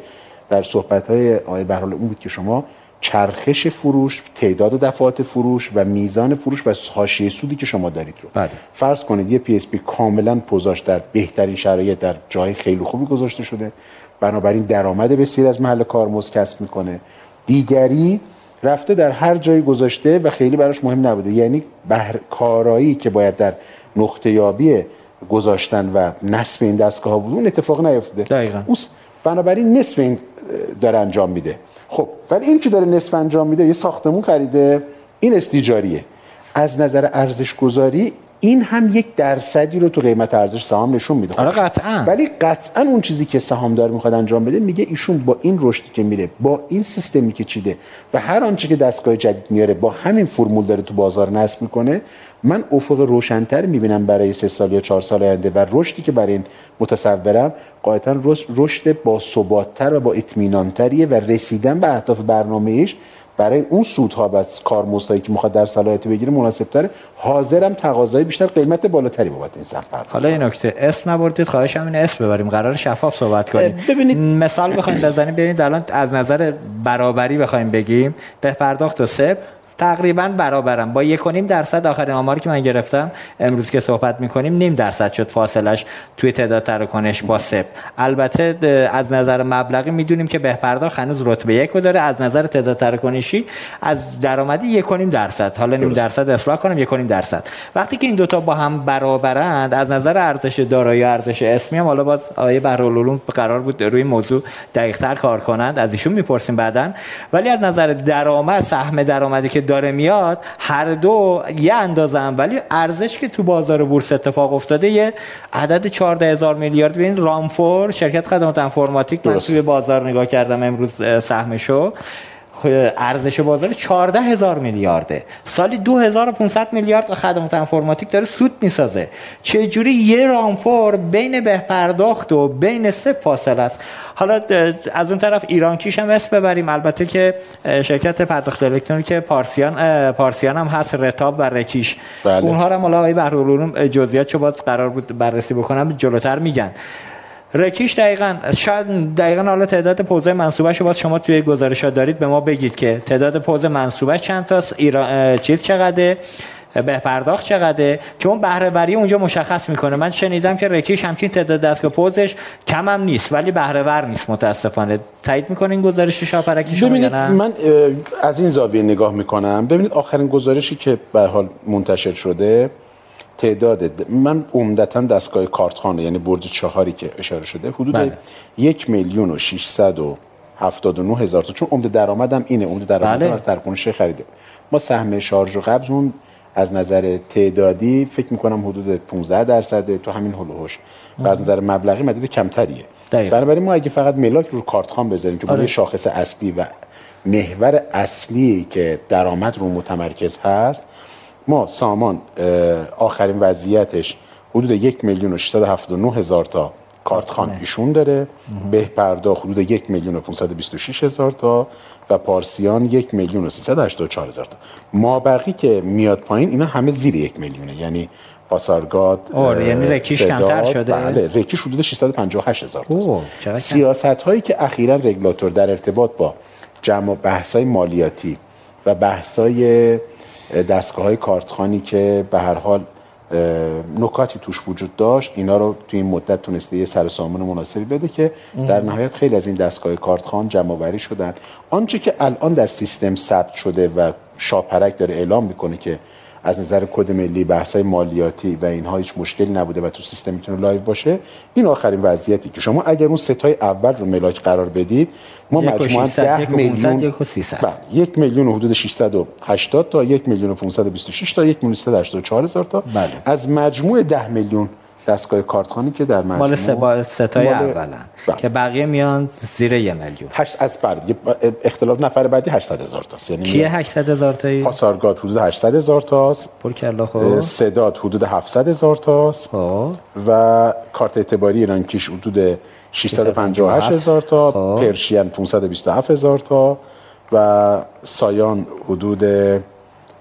در صحبت های آقای بهرال اون بود که شما چرخش فروش تعداد دفعات فروش و میزان فروش و حاشیه سودی که شما دارید رو. بله. فرض کنید یه PSP کاملا پوزاش در بهترین شرایط در جای خیلی خوبی گذاشته شده. بنابراین درآمد بسیار از محل کارمزد کسب می‌کنه. دیگری رفته در هر جایی گذاشته و خیلی براش مهم نبوده. یعنی بهر کارایی که باید در نقطه یابی گذاشتن و نصب این دستگاه ها بود اون اتفاق نیفتاده. دقیقاً. بنابراین نصف این داره انجام میده. خب ولی این که داره نصف انجام میده یه ساختمون خریده این استیجاریه. از نظر ارزش گذاری این هم یک درصدی رو تو قیمت ارزش سهام نشون میده. آره قطعا. ولی قطعا اون چیزی که سهامدار می‌خواد انجام بده میگه ایشون با این رشدی که میره با این سیستمی که چیده و هر آنچه که دستگاه جدید میاره با همین فرمول داره تو بازار نصب می‌کنه من افق روشنتر می‌بینم برای سه سال یا چهار سال آینده و رشدی که برای این متصورم قاعدتا رشد با ثباتتر و با اطمینانتریه و رسیدن به اهداف برنامه‌ایش برای اون سودها و کارمزدهایی که می‌خواد در صلاحیت بگیره مناسب تره. حاضرم تقاضای بیشتر قیمت بالاتری بابت این سهم حالا این نکته اسم نبردید خواهش همین اسم ببریم. قرار شفاف صحبت کنیم. ببینید. مثال بخوایم بزنیم. ببینید الان از نظر برابری بخوایم بگیم به پرداخت و سب تقریبا برابرم. با یک درصد آخرین آماری که من گرفتم امروز که صحبت می‌کنیم نیم درصد شد فاصلش توی تعداد تراکنش با سپ. البته از نظر مبلغی می‌دونیم که بهپرداخت هنوز رتبه یک رو داره. از نظر تعداد تراکنشی از درآمدی یک درصد. حالا نیم درصد اصلاح کنم یک درصد. وقتی که این دوتا با هم برابرند از نظر ارزش دارایی و ارزش اسمی هم حالا باز آیه برالعلوم قرار بود روی موضوع دقیقتر کار کنند. از ایشون می‌پرسیم بعدا. ولی از نظر درآمد سهم درآمدی که داره میاد هر دو یه اندازه هم ولی ارزش که تو بازار بورس اتفاق افتاده یه عدد 14 هزار میلیارد. ببین رامفور شرکت خدمات انفرماتیک من توی بازار نگاه کردم امروز سهمشو. ارزش بازار 14 هزار میلیارده. سالی 2500 میلیارد خدمات انفرماتیک داره سود می‌سازه. چه جوری یه رامفور بین به پرداخت و بین سه فاصله است؟ حالا از اون طرف ایران کیش هم اسم ببریم. البته که شرکت پرداخت الکترونیک پارسیان پارسیان هم هست رتاب و رکیش. بله. اونها هم حالا آقای بهرالعلوم جزئیات چه باز قرار بود بررسی بکنم. جلوتر میگن. رکیش دقیقا شاید دقیقا حالا تعداد پوزه منصوبه شو باز شما توی گزارش ها دارید به ما بگید که تعداد پوزه منصوبه چند تاست ایران چیز چقدره به پرداخت چقدره که اون بهره وری اونجا مشخص می‌کنه. من شنیدم که رکیش همچین تعداد دستگاه پوزش کم هم نیست ولی بهره ور نیست متاسفانه. تایید می‌کنین گزارش شاپرکی شما ببینید من از این زاویه نگاه می‌کنم. ببینید آخرین گزارشی که به حال منتشر شده تعداد من عمدتا دستگاه کارتخانه یعنی برج چهاری که اشاره شده حدود بله. یک میلیون و 679 هزار تا چون عمده درآمدم اینه عمده درآمدم بله. از ترکنش خریده ما سهم شارژ و قبضمون از نظر تعدادی فکر می‌کنم حدود 15 درصد تو همین هلوهوش و از نظر مبلغی مدد کمتریه بنابراین ما اگه فقط ملاک رو کارتخان بذاریم که آره. شاخص اصلی و محور اصلی که درآمد رو متمرکز هست ما سامان آخرین وضعیتش حدود یک میلیون و 679 هزار تا کارت خان ایشون داره. به پرداخت حدود یک میلیون و 526 هزار تا و پارسیان یک میلیون و 384 هزار تا. ما بقی که میاد پایین اینا همه زیر یک میلیونه. یعنی پاسارگاد آره یعنی رکیش کمتر شده. بله رکیش حدود 658 هزار تا سیاست هایی که اخیرا رگولاتور در ارتباط با جمع بحث های مالیاتی و بحث های دستگاه های کارتخانی که به هر حال نکاتی توش وجود داشت اینا رو توی این مدت تونسته یه سر سامون مناسبی بده که در نهایت خیلی از این دستگاه کارتخان جمع بری شدن. آنچه که الان در سیستم ثبت شده و شاپرک داره اعلام می‌کنه که از نظر کد ملی بحث مالیاتی و اینها هیچ مشکلی نبوده و تو سیستم می‌تونه live باشه. این آخرین وضعیتی که شما اگر اون ستای اول رو ملاک قرار بدید ما مجموعا 10 میلیون بله، یک میلیون حدود 680 تا یک میلیون و 526 تا یک میلیون 384 هزار تا. بله. از مجموع 10 میلیون دستگاه کارتخوانی که در مجموع مال سه ستای اولن بله. که بقیه میان زیر یه میلیون. هشت از بعد اختلاف نفر بعدی 800 هزار تاست. یعنی کیه 800 هزار تایی؟ پاسارگاد حدود 800 هزار تاست. پر کلا خب. صدات حدود 700 هزار تاست. خب. و کارت اعتباری ایران کیش حدود 658 هزار تا. خب. پرشین 527 هزار تا. و سایان حدود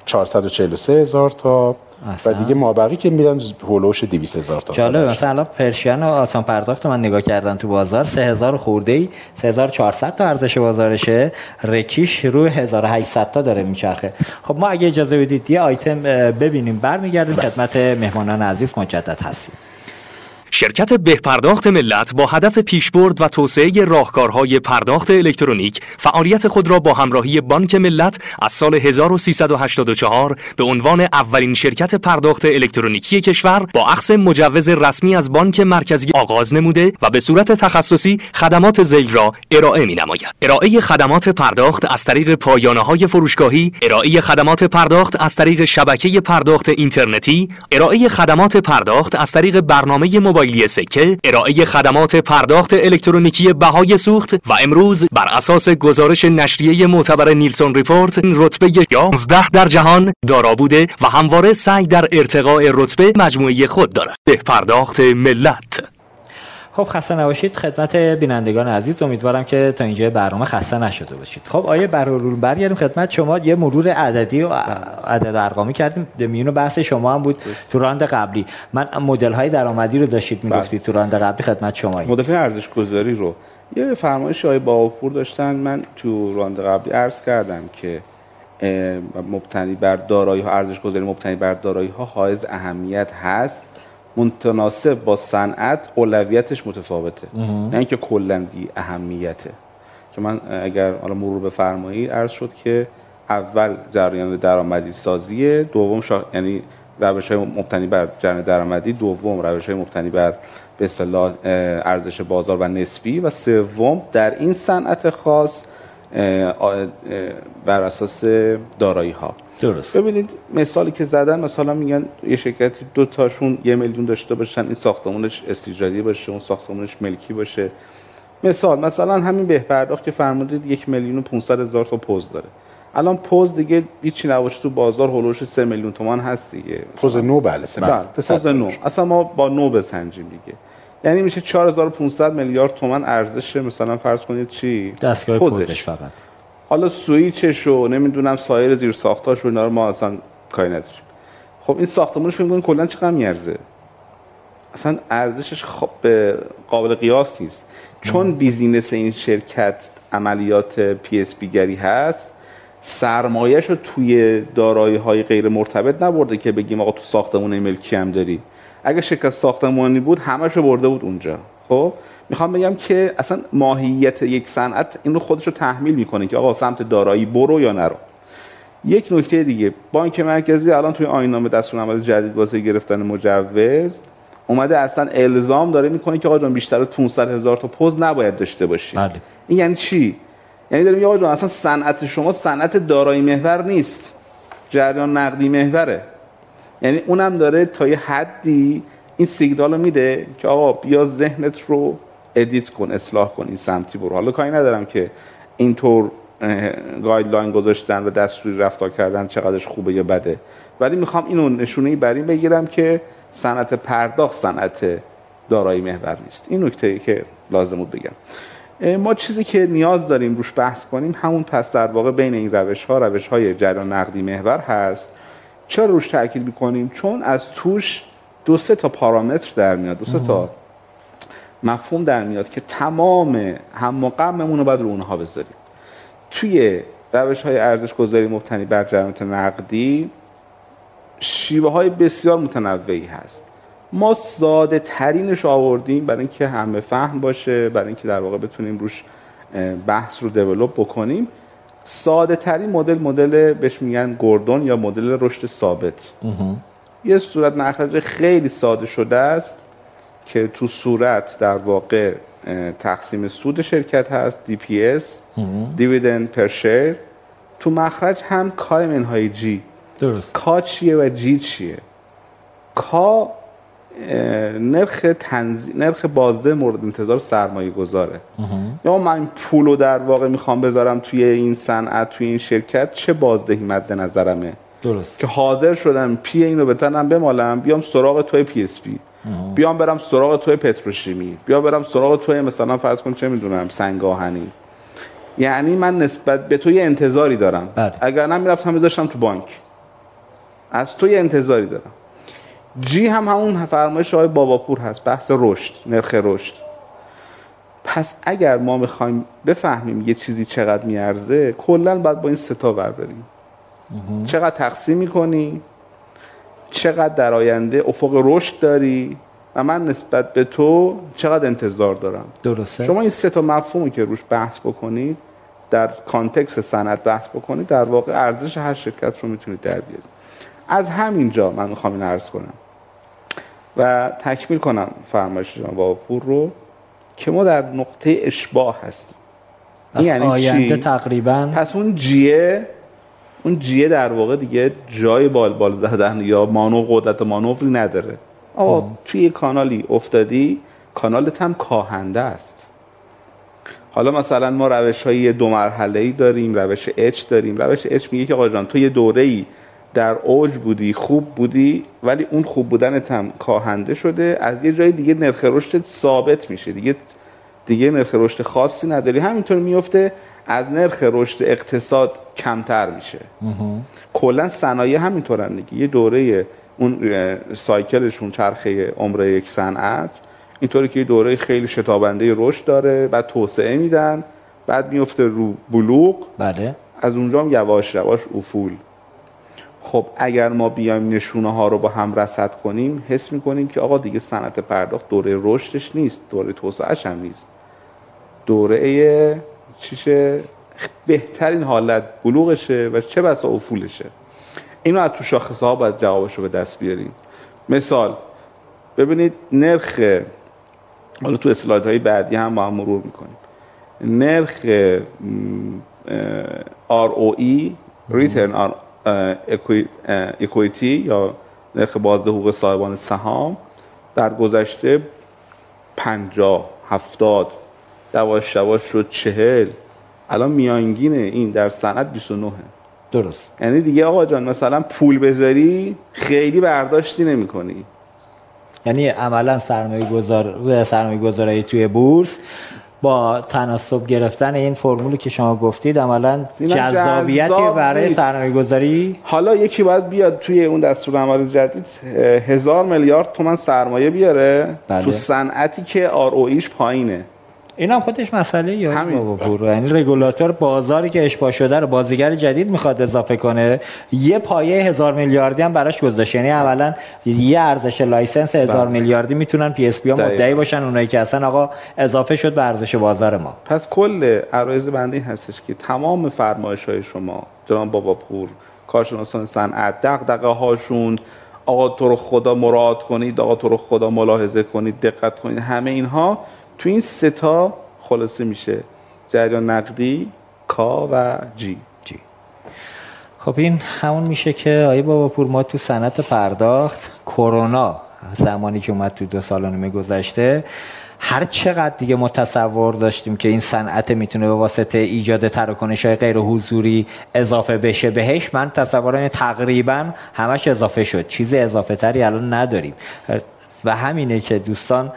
443 هزار تا. و دیگه مابقی که میرن هولوش 200 هزار تا جالب مثلا پرشین و آسان پرداخت من نگاه کردم تو بازار 3000 خورده ای 3400 تا ارزش بازارشه. رکیش رو 1800 تا داره میچرخه. خب ما اگه اجازه بدید یه آیتم ببینیم. برمیگردیم. خدمت مهمانان عزیز مجدد هستیم. شرکت بهپرداخت ملت با هدف پیشبرد و توسعه راهکارهای پرداخت الکترونیک فعالیت خود را با همراهی بانک ملت از سال 1384 به عنوان اولین شرکت پرداخت الکترونیکی کشور با اخذ مجوز رسمی از بانک مرکزی آغاز نموده و به صورت تخصصی خدمات زیل را ارائه می نماید. ارائه خدمات پرداخت از طریق پایانه های فروشگاهی، ارائه خدمات پرداخت از طریق شبکه پرداخت اینترنتی، ارائه خدمات پرداخت از طریق برنامه موبایل موبایلی سکه ارائه خدمات پرداخت الکترونیکی بهای سوخت و امروز بر اساس گزارش نشریه معتبر نیلسون ریپورت رتبه 11 در جهان دارا بوده و همواره سعی در ارتقاء رتبه مجموعه خود دارد. به پرداخت ملت. خب خسته نباشید. خدمت بینندگان عزیز امیدوارم که تا اینجا برنامه خسته نشده باشید. خب آیه برارول برگردیم خدمت شما. یه مرور عددی و عدد و ارقامی کردیم. میون بحث شما هم بود تو round قبلی. من مدل های درآمدی رو داشتید می‌گفتید تو round قبلی. خدمت شما مدل ارزش گذاری رو. یه فرمایش آیه باوپور داشتن. من تو round قبلی عرض کردم که مبتنی بر دارایی ها ارزش گذاری مبتنی بر دارایی ها حائز اهمیت هست. متناسب با صنعت اولویتش متفاوته. نه اینکه کلا بی اهمیته. که من اگر حالا مرور بفرمایید عرض شد که اول جریان درآمدی سازی دوم شا... یعنی روش های مبتنی بر جریان درآمدی دوم روش های مبتنی بر به اصطلاح ارزش بازار و نسبی و سوم در این صنعت خاص بر اساس دارایی ها درست. ببینید مثالی که زدن مثلا میگن یه شرکتی دو تاشون یه میلیون داشته باشن این ساختمونش استیجاری باشه اون ساختمونش ملکی باشه. مثال مثلا همین بهپرداخت که فرمودید یک میلیون و 500 هزار تا پوز داره. الان پوز دیگه هیچی نباشه تو بازار هولوش 3 میلیون تومان هست دیگه. پوز نو بله سه بله پوز نو. اصلا ما با نو بسنجیم دیگه. یعنی میشه 4500 میلیارد تومان ارزش مثلا فرض کنید چی؟ دستگاه پوزش فقط. حالا سویچش و نمی‌دونم سایر زیر ساختاش و اینا رو ما اصلا کاری نداریم. خب این ساختمونش فکر کلا چقدر میارزه؟ اصلا ارزشش خب قابل قیاس نیست. چون بیزینس این شرکت عملیات PSP گری هست سرمایهش رو توی دارایی های غیر مرتبط نبرده که بگیم آقا تو ساختمون ملکی هم داری. اگه شرکت ساختمانی بود همش رو برده بود اونجا. خب؟ می‌خوام بگم که اصلا ماهیت یک صنعت این رو خودش رو تحمیل می‌کنه که آقا سمت دارایی برو یا نرو. یک نکته دیگه بانک مرکزی الان توی آیین دستورالعمل جدید واسه گرفتن مجوز اومده اصلا الزام داره می‌کنه که آقا جان بیشتر از 500 هزار تا پوز نباید داشته باشی. بله. این یعنی چی؟ یعنی داریم آقا جان اصلا صنعت شما صنعت دارایی محور نیست. جریان نقدی محوره. یعنی اونم داره تا یه حدی این سیگنال رو میده که آقا بیا ذهنت رو edit کن اصلاح کن این سمتی برو. حالا کاری ندارم که اینطور guideline گذاشتن و دستوری رفتار کردن چقدرش خوبه یا بده. ولی می‌خوام اینو نشونه بر این بگیرم که صنعت پرداخت صنعت دارایی محور نیست. این نکته ای که لازم بود بگم. ما چیزی که نیاز داریم روش بحث کنیم همون پس در واقع بین این روش ها روش های جریان نقدی محور هست. چرا روش تاکید می‌کنیم؟ چون از توش دو سه تا پارامتر در میاد. دو سه تا مفهوم در میاد که تمام هم و رو باید رو اونها بذاریم. توی روش های ارزش گذاری مبتنی بر جریانات نقدی شیوه های بسیار متنوعی هست. ما ساده ترینش آوردیم برای اینکه همه فهم باشه برای اینکه در واقع بتونیم روش بحث رو دیولپ بکنیم. ساده ترین مدل مدل بهش میگن گردون یا مدل رشد ثابت. یه صورت مخرج خیلی ساده شده است. که تو صورت در واقع تقسیم سود شرکت هست DPS dividend per share تو مخرج هم K ی منهای G درست. K چیه و G چیه؟ K نرخ تنزی... نرخ بازده مورد انتظار سرمایه گذاره. یا من پولو در واقع می‌خوام بذارم توی این صنعت توی این شرکت چه بازدهی مد نظرمه؟ درست. که حاضر شدم پی اینو به تنم بمالم بیام سراغ توی PSP بیام برم سراغ توی پتروشیمی. بیام برم سراغ توی مثلا فرض کن چه می‌دونم سنگاهنی. یعنی من نسبت به تو یه انتظاری دارم. بله. اگر نمی‌رفتم میذاشتم تو بانک. از تو یه انتظاری دارم. جی هم همون فرمایش آقای باباپور هست. بحث رشد نرخ رشد. پس اگر ما می‌خوایم بفهمیم یه چیزی چقدر میارزه کلا باید با این ستا بریم. چقدر تقسیم می‌کنی؟ چقدر در آینده افق رشد داری و من نسبت به تو چقدر انتظار دارم. درسته. شما این سه تا مفهومی که روش بحث بکنید در کانتکس صنعت بحث بکنید در واقع ارزش هر شرکت رو می‌تونید در بیارید. از همینجا من می‌خوام این عرض کنم. و تکمیل کنم فرمایش جناب پور رو که ما در نقطه اشباه هستیم. از یعنی آینده تقریبا؟ پس اون جیه اون جیه در واقع دیگه جای بال بال زدن یا مانو قدرت مانوری نداره. آقا توی یه کانالی افتادی کانالت هم کاهنده است. حالا مثلا ما روش های دو مرحله ای داریم روش اچ داریم. روش اچ میگه که آقا جان تو یه دوره ای در اوج بودی خوب بودی ولی اون خوب بودنت هم کاهنده شده. از یه جای دیگه نرخ رشد ثابت میشه. دیگه دیگه نرخ رشد خاصی نداری. همینطور میفته از نرخ رشد اقتصاد کمتر میشه. کلا صنایع همینطورن دیگه. یه دوره اون سایکلشون چرخه عمر یک صنعت. اینطوری که یه دوره خیلی شتابنده رشد داره بعد توسعه میدن بعد میفته رو بلوغ. بله. از اونجا هم یواش یواش افول. خب اگر ما بیایم نشونه ها رو با هم رصد کنیم حس می‌کنیم که آقا دیگه صنعت پرداخت دوره رشدش نیست دوره توسعهش هم نیست. دوره چیشه بهترین حالت بلوغشه و چه بسا افولشه. اینو از تو شاخصه ها باید جوابش به دست بیاریم. مثال ببینید نرخ حالا تو اسلاید های بعدی هم با هم مرور می‌کنیم. نرخ ROE Return on Equity یا نرخ بازده حقوق صاحبان سهام در گذشته 50 70 دواش دواش شد چهل. الان میانگین این در صنعت 29 درست. یعنی دیگه آقا جان مثلا پول بذاری خیلی برداشتی نمی کنی یعنی عملا سرمایه گذار سرمایه گذاری توی بورس با تناسب گرفتن این فرمولی که شما گفتید عملا جذابیتی برای سرمایه گذاری حالا یکی باید بیاد توی اون دستور عمل جدید هزار میلیارد تومن سرمایه بیاره. بله. تو صنعتی که آر پایینه. این هم خودش مسئله یا همین. یعنی رگولاتور بازاری که اشباع شده رو بازیگر جدید می‌خواد اضافه کنه یه پایه هزار میلیاردی هم براش گذاشته یعنی اولا یه ارزش license هزار بله. میلیاردی می‌تونن PSP ها مدعی باشن اونایی که اصلا آقا اضافه شد به ارزش بازار ما. پس کل عرایض بنده این هستش که تمام فرمایش های شما جناب بابا پور کارشناسان صنعت دغدغه هاشون آقا تو رو خدا مراد کنید آقا تو رو خدا ملاحظه کنید دقت کنید همه اینها تو این ستا خلاصه میشه جریان نقدی کا و جی. جی. خب این همون میشه که آیه بابا پور ما تو صنعت پرداخت کرونا زمانی که اومد تو دو سال و گذشته. هر چقدر دیگه ما داشتیم که این صنعت می‌تونه به واسطه ایجاد تراکنش های غیر حضوری اضافه بشه بهش من تصورم تقریبا همش اضافه شد. چیز اضافه تری الان نداریم. و همینه که دوستان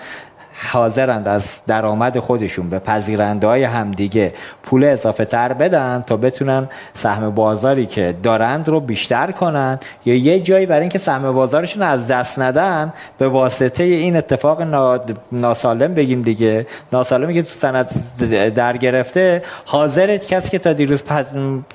حاضرند از درآمد خودشون به پذیرنده های همدیگه. پول اضافه تر بدن تا بتونن سهم بازاری که دارند رو بیشتر کنن. یا یه جایی برای اینکه سهم بازارشون از دست ندن به واسطه این اتفاق ناسالم بگیم دیگه. ناسالمی که تو سند در گرفته حاضر کسی که تا دیروز پز...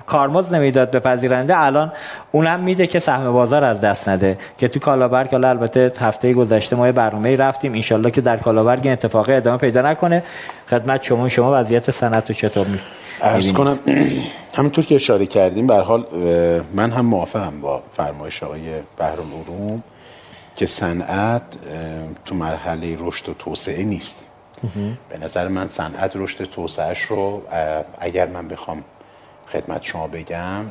کارمز نمی‌داد به پذیرنده الان اونم میده که سهم بازار از دست نده. که تو کالابرگ حالا البته هفته گذشته ما یه برنامه رفتیم. انشالله که در کالابرگ این اتفاقی ادامه پیدا نکنه. خدمت شما شما وضعیت صنعت رو چطور می عرض کنم همونطور که اشاره کردیم به حال من هم موافقم با فرمایش آقای بهرالعلوم که صنعت تو مرحله رشد و توسعه نیست. به نظر من صنعت رشد توسعهش رو اگر من بخوام خدمت شما بگم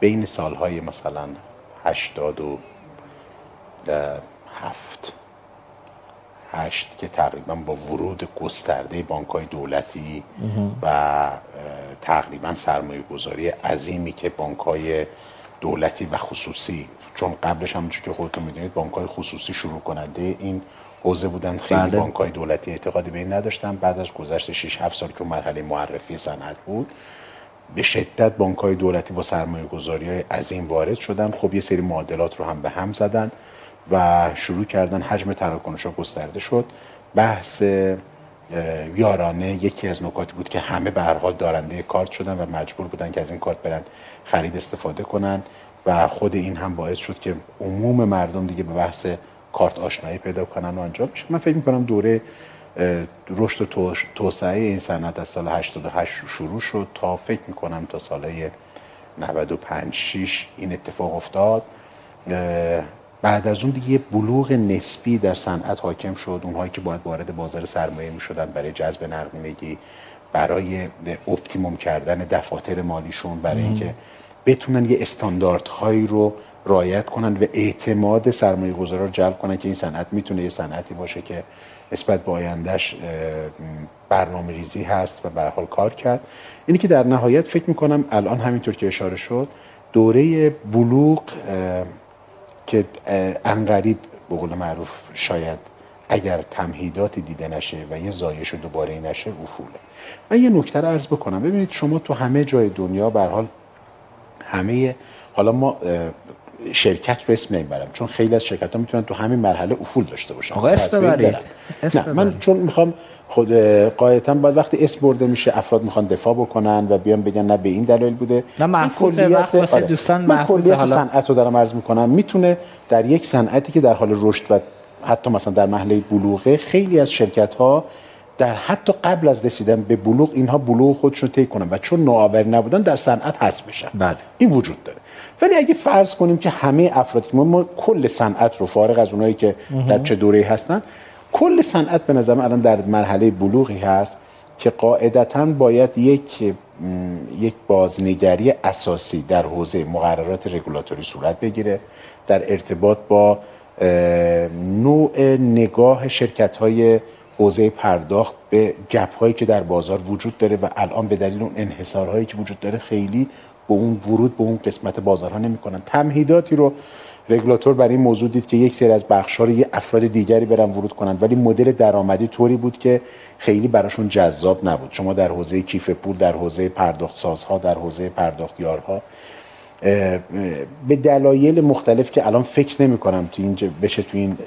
بین سالهای مثلا هشتاد و هفت هشت که تقریبا با ورود گسترده بانک های دولتی و تقریبا سرمایه گذاری عظیمی که بانک های دولتی و خصوصی چون قبلش هم که خودتون می‌دونید بانک های خصوصی شروع کننده این حوزه بودن خیلی بله. بانک های دولتی اعتقادی به این نداشتن بعد از گذشت 6 7 سال که مرحله معرفی صنعت بود به شدت بانک های دولتی با سرمایه گذاری های عظیم وارد شدن. خب یه سری معادلات رو هم به هم زدن و شروع کردن حجم تراکنش ها گسترده شد. بحث یارانه یکی از نکاتی بود که همه به حال دارنده کارت شدن و مجبور بودن که از این کارت برن خرید استفاده کنن و خود این هم باعث شد که عموم مردم دیگه به بحث کارت آشنایی پیدا کنن و انجام بشه. من فکر می‌کنم دوره رشد و توسعه این صنعت از سال 88 شروع شد تا فکر می‌کنم تا سال 95 6 این اتفاق افتاد. بعد از اون دیگه بلوغ نسبی در صنعت حاکم شد. اونهایی که باید وارد بازار سرمایه می شدن برای جذب نقدینگی برای optimum کردن دفاتر مالیشون برای اینکه بتونن یه استانداردهایی رو رعایت کنن و اعتماد سرمایه گذارا رو جلب کنن که این صنعت می‌تونه یه صنعتی باشه که نسبت به آیندهش برنامه ریزی هست و به حال کار کرد. اینی که در نهایت فکر می‌کنم الان همینطور که اشاره شد دوره بلوغ که انقریب به قول معروف شاید اگر تمهیداتی دیده نشه و یه زایش دوباره نشه افوله من یه نکته عرض بکنم. ببینید شما تو همه جای دنیا به حال همه حالا ما شرکت رو اسم نمی‌برم. چون خیلی از شرکت ها می‌تونن تو همین مرحله افول داشته باشن. آقا اسم ببرید. نه من چون می‌خوام خود قاعدتا باید وقتی اسم برده میشه افراد می‌خوان دفاع بکنن و بیان بگن نه به این دلیل بوده. نه محفوظ وقت واسه آره. دوستان محفوظ حالا صنعت رو دارم عرض می‌کنم. می‌تونه در یک صنعتی که در حال رشد و حتی مثلا در محله بلوغه خیلی از شرکت ها در حتی قبل از رسیدن به بلوغ اینها بلوغ خودشون طی کنن و چون نوآوری نبودن در صنعت حذف بشن. بله. این وجود داره. ولی اگه فرض کنیم که همه افرادی که ما, ما کل صنعت رو فارغ از اونایی که در چه دوره هستن کل صنعت به نظر الان در مرحله بلوغی هست که قاعدتا باید یک یک بازنگری اساسی در حوزه مقررات رگولاتوری صورت بگیره در ارتباط با نوع نگاه شرکت های حوزه پرداخت به گپ هایی که در بازار وجود داره و الان به دلیل اون انحصارهایی که وجود داره خیلی به اون ورود به اون قسمت بازارها نمی‌کنن. تمهیداتی رو رگولاتور برای این موضوع دید که یک سری از بخش‌ها رو یه افراد دیگری برن ورود کنند ولی مدل درآمدی طوری بود که خیلی براشون جذاب نبود. شما در حوزه کیف پول در حوزه پرداخت سازها در حوزه پرداخت یارها به دلایل مختلف که الان فکر نمی کنم تو این بشه تو این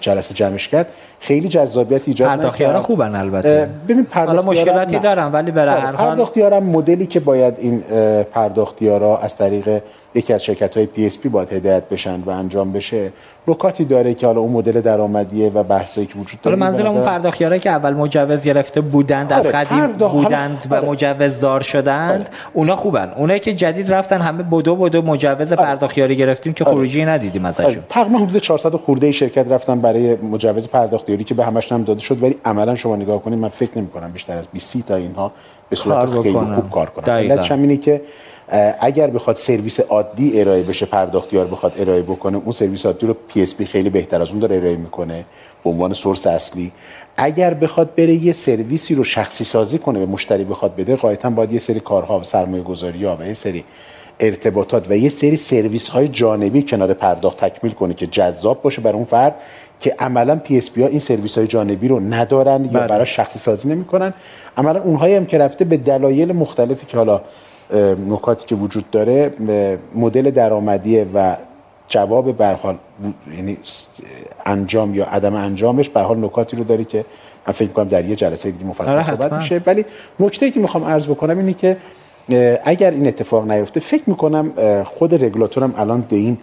جلسه جمعش کرد خیلی جذابیت ایجاد نکرد. پرداختیارا خوبن البته. ببین حالا مشکلاتی دارم ولی به هر حال پرداختیارا مدلی که باید این پرداختیارا از طریق یکی از شرکت های PSP باید هدایت بشن و انجام بشه. نکاتی داره که حالا اون مدل درآمدیه و بحثایی که وجود داره حالا منظورم اون پرداختیارایی که اول مجوز گرفته بودند از آره، قدیم بودند و آره. مجوز دار شدند آره. اونا خوبن اونایی که جدید رفتن همه بدو بدو مجوز آره. پرداختیاری گرفتیم که خروجی ندیدیم ازشون آره. تقریبا حدود 400 خرده شرکت رفتن برای مجوز پرداختیاری که به همش هم داده شد ولی عملا شما نگاه کنید من فکر نمی کنم بیشتر از 20 تا اینها به صورت خیلی خوب کار کنن علتش اینه که اگر بخواد سرویس عادی ارائه بشه پرداختیار بخواد ارائه بکنه اون سرویس عادی رو PSP خیلی بهتر از اون داره ارائه می‌کنه به عنوان source اصلی اگر بخواد بره یه سرویسی رو شخصی سازی کنه به مشتری بخواد بده قاعدتا باید یه سری کارها و سرمایه گذاری ها و یه سری ارتباطات و یه سری سرویس های جانبی کنار پرداخت تکمیل کنه که جذاب باشه برای اون فرد که عملا PSP ها این سرویس های جانبی رو ندارن یا بله. برای شخصی سازی نمی‌کنن عملا اونهایی هم که رفته به دلایل مختلفی که حالا نکاتی که وجود داره مدل درآمدی و جواب به حال یعنی انجام یا عدم انجامش به حال نکاتی رو داره که من فکر می‌کنم در یه جلسه دیگه مفصل آره، صحبت میشه. ولی نکته که می‌خوام عرض بکنم اینه که اگر این اتفاق نیفته فکر می‌کنم خود رگولاتورم الان به این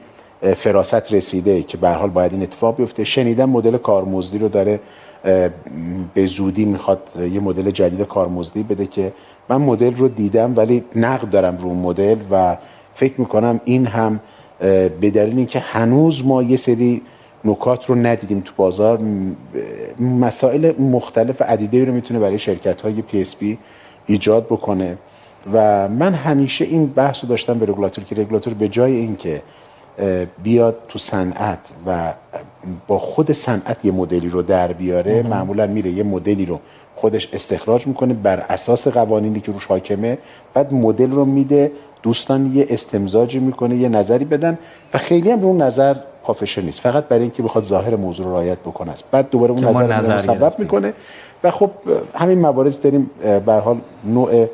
فراست رسیده که به حال باید این اتفاق بیفته. شنیدم مدل کارمزدی رو داره به زودی می‌خواد یه مدل جدید کارمزدی بده که من مدل رو دیدم ولی نقد دارم رو مدل و فکر می‌کنم این هم به دلیل اینکه هنوز ما یه سری نکات رو ندیدیم تو بازار مسائل مختلف عدیده رو می‌تونه برای شرکت های PSP ایجاد بکنه. و من همیشه این بحث رو داشتم به رگولاتور که رگولاتور به جای اینکه بیاد تو صنعت و با خود صنعت یه مدلی رو در بیاره معمولا میره یه مدلی رو خودش استخراج می‌کنه بر اساس قوانینی که روش حاکمه. بعد مدل رو میده دوستان یه استمزاجی می‌کنه یه نظری بدن و خیلی هم به اون نظر پافشه نیست. فقط برای اینکه بخواد ظاهر موضوع رو رعایت بکنه است. بعد دوباره اون نظر, نظر رو می‌کنه و خب همین موارد داریم به حال نوع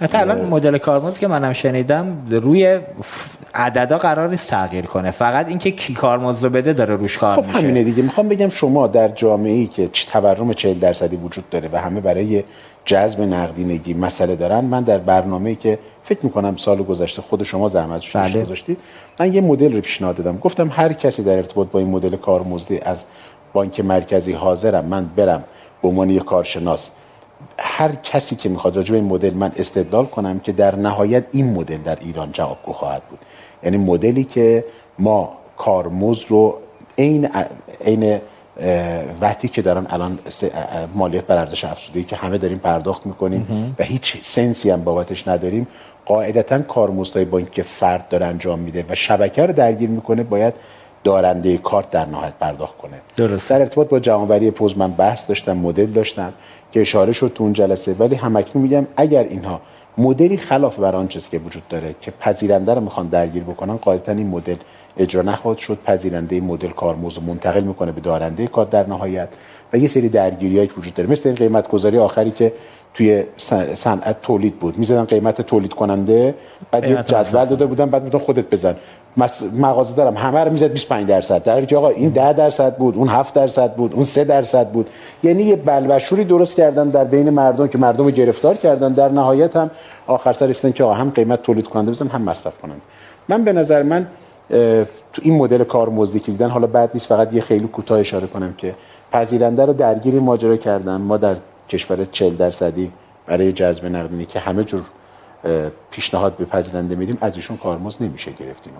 حتی الان مدل کارمزد که منم شنیدم روی عددا قرار نیست تغییر کنه. فقط اینکه کی کارمزد رو بده داره روش کار خب میشه. همینه دیگه. می‌خوام بگم شما در جامعه ای که تورم 40 درصدی وجود داره و همه برای جذب نقدینگی مسئله دارن من در برنامه‌ای که فکر می‌کنم سال گذشته خود شما زحمت بله. گذاشتید من یه مدل رو پیشنهاد دادم. گفتم هر کسی در ارتباط با این مدل کارمزدی از بانک مرکزی حاضرم من برم به عنوان یک کارشناس. هر کسی که می‌خواد راجع به این مدل من استدلال کنم که در نهایت این مدل در ایران جوابگو خواهد بود. یعنی مدلی که ما کارمز رو عین عین وقتی که دارن الان مالیات بر ارزش افزوده که همه داریم پرداخت می‌کنیم و هیچ سنسی هم بابتش نداریم قاعدتا کارمزدهای بانک که فرد داره انجام میده و شبکه رو درگیر می‌کنه باید دارنده کارت در نهایت پرداخت کنه. درست. در ارتباط با جمعوری پوز من بحث داشتم مدل داشتم که اشاره شد تو اون جلسه ولی همکنون میگم اگر اینها مدلی خلاف بر آن چیزی که وجود داره که پذیرنده رو می‌خوان درگیر بکنن قاعدتا این مدل اجرا نخواهد شد. پذیرنده مدل کارمز منتقل می‌کنه به دارنده کار در نهایت. و یه سری درگیریایی وجود داره. مثل این قیمت گذاری آخری که توی صنعت تولید بود. می‌زدن قیمت تولید کننده بعد یه جدول داده بودن بعد میتون خودت بزن. مغازه دارم. همه رو می‌زد 25 درصد. در که آقا این 10 درصد بود اون 7 درصد بود اون 3 درصد بود. یعنی یه بلبشوری درست کردن در بین مردم که مردم رو گرفتار کردن. در نهایت هم آخر سر رسیدن که آقا هم قیمت تولید کننده بزن هم مصرف کننده. من به نظر من تو این مدل کارمزدی که دیدن حالا بعد نیست فقط یه خیلی کوتاه اشاره کنم که پذیرنده رو درگیری ماجرا کردن ما در کشور 40 درصدی برای جذب نقدینگی که همه جور پیشنهاد به پذیرنده میدیم از ایشون کارمزد نمیشه گرفتیم.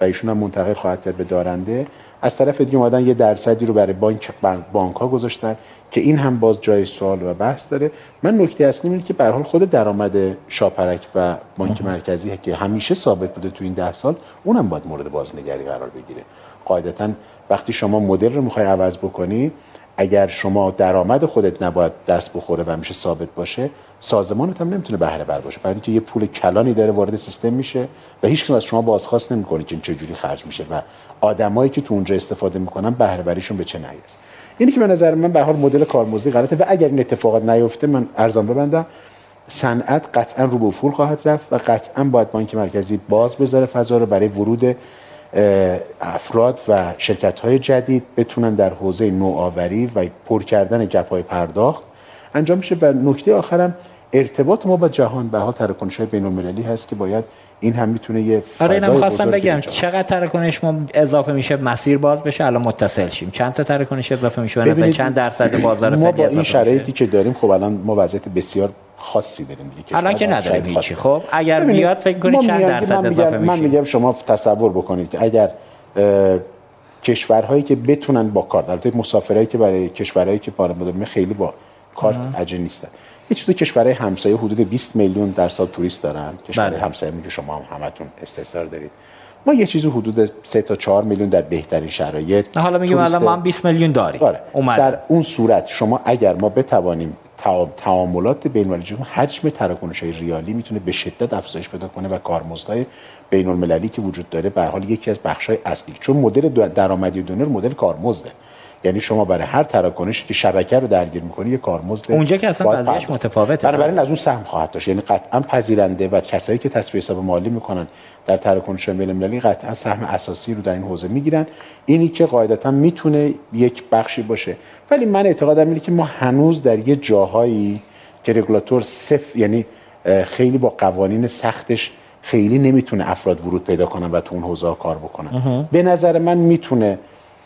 و ایشون هم منتقل خواهد کرد به دارنده. از طرف دیگه اومدن یه درصدی رو برای بانک بانک ها گذاشتن که این هم باز جای سوال و بحث داره. من نکته اصلی اینه که به حال خود درآمد شاپرک و بانک مرکزی که همیشه ثابت بوده تو این ده سال اونم باید مورد بازنگری قرار بگیره. قاعدتا وقتی شما مدل رو می‌خوای عوض بکنی اگر شما درآمد خودت نباید دست بخوره و میشه ثابت باشه سازمانت هم نمی‌تونه بهره بر باشه. برای اینکه یه پول کلانی داره وارد سیستم میشه و هیچ از شما بازخواست نمی‌کنه که چه جوری خرج میشه و آدمایی که تو اونجا استفاده می‌کنن بهره به چه نهی است. اینی که به نظر من به حال مدل کارمزدی غلطه و اگر این اتفاقات نیفته من ارزان ببندم صنعت قطعا رو به افول خواهد رفت و قطعا باید بانک مرکزی باز بذاره فضا رو برای ورود افراد و شرکت های جدید بتونن در حوزه نوآوری و پر کردن گپ های پرداخت انجام میشه و نکته آخرم ارتباط ما با جهان به حال تراکنش های بین المللی هست که باید این هم می‌تونه یه آره اینم خواستم بگم. چقدر تراکنش ما اضافه میشه؟ مسیر باز بشه الان متصل شیم. چند تا تراکنش اضافه میشه؟ مثلا چند درصد بازار ما با این شرایطی که داریم خب الان ما وضعیت بسیار خاصی داریم دیگه الان که نداریم هیچی. خب اگر بیاد فکر کنید چند درصد اضافه میشه. من میگم شما تصور بکنید که اگر کشورهایی که بتونن با کارت البته مسافرایی که برای کشورهایی که پاره خیلی با کارت اجه نیستن هیچ دو کشورهای همسایه حدود 20 میلیون در سال توریست دارن. کشورهای بله. همسایه که شما هم همتون استحصار دارید. ما یه چیزی حدود 3 تا 4 میلیون در بهترین شرایط حالا میگم الان ما هم 20 میلیون داریم. آره. در اون صورت شما اگر ما بتوانیم تعاملات بین المللی حجم تراکنش های ریالی می‌تونه به شدت افزایش پیدا کنه و کارمزدهای بین المللی که وجود داره به حال یکی از بخش های اصلی. چون مدل درآمدی دونر مدل کارمزده. یعنی شما برای هر تراکنشی که شبکه رو درگیر می‌کنی یه کارمزد اونجا که اصلا وضعیتش متفاوته. بنابراین از اون سهم خواهد داشت. یعنی قطعا پذیرنده و کسایی که تصفیه حساب مالی می‌کنن در تراکنش بین المللی قطعا سهم اساسی رو در این حوزه می‌گیرن. اینی که قاعدتا می‌تونه یک بخشی باشه. ولی من اعتقادم اینه که ما هنوز در یه جاهایی که رگولاتور صفر یعنی خیلی با قوانین سختش خیلی نمی‌تونه افراد ورود پیدا کنن و تو اون حوزه کار بکنن. به نظر من می‌تونه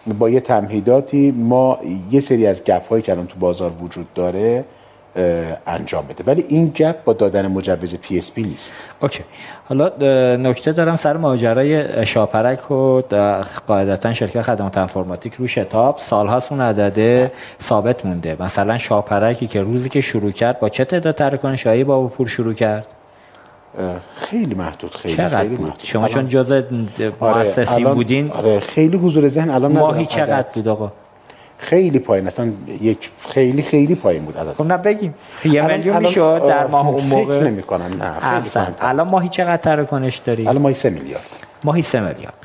با یه تمهیداتی ما یه سری از gap هایی که الان تو بازار وجود داره انجام بده. ولی این gap با دادن مجوز PSP نیست. okay. حالا نکته دارم سر ماجرای شاپرک و قاعدتا شرکت خدمات انفورماتیک رو شتاب. سالهاست اون عدده ثابت مونده. مثلا شاپرکی که روزی که شروع کرد با چه تعداد تراکنشایی با پول شروع کرد؟ خیلی محدود خیلی چقدر خیلی بود؟ محدود. شما چون جز مؤسسین الان- بودین؟ آره خیلی حضور ذهن الان ماهی چقدر. بود آقا؟ خیلی پایین اصلا یک خیلی خیلی پایین بود عدد. خب نه بگیم. یه میلیون می‌شد در ماه اون فکر موقع نمی‌کنم. نه احسن. الان ماهی چقدر تراکنش داری؟ الان ماهی 3 میلیارد. ماهی سه میلیارد.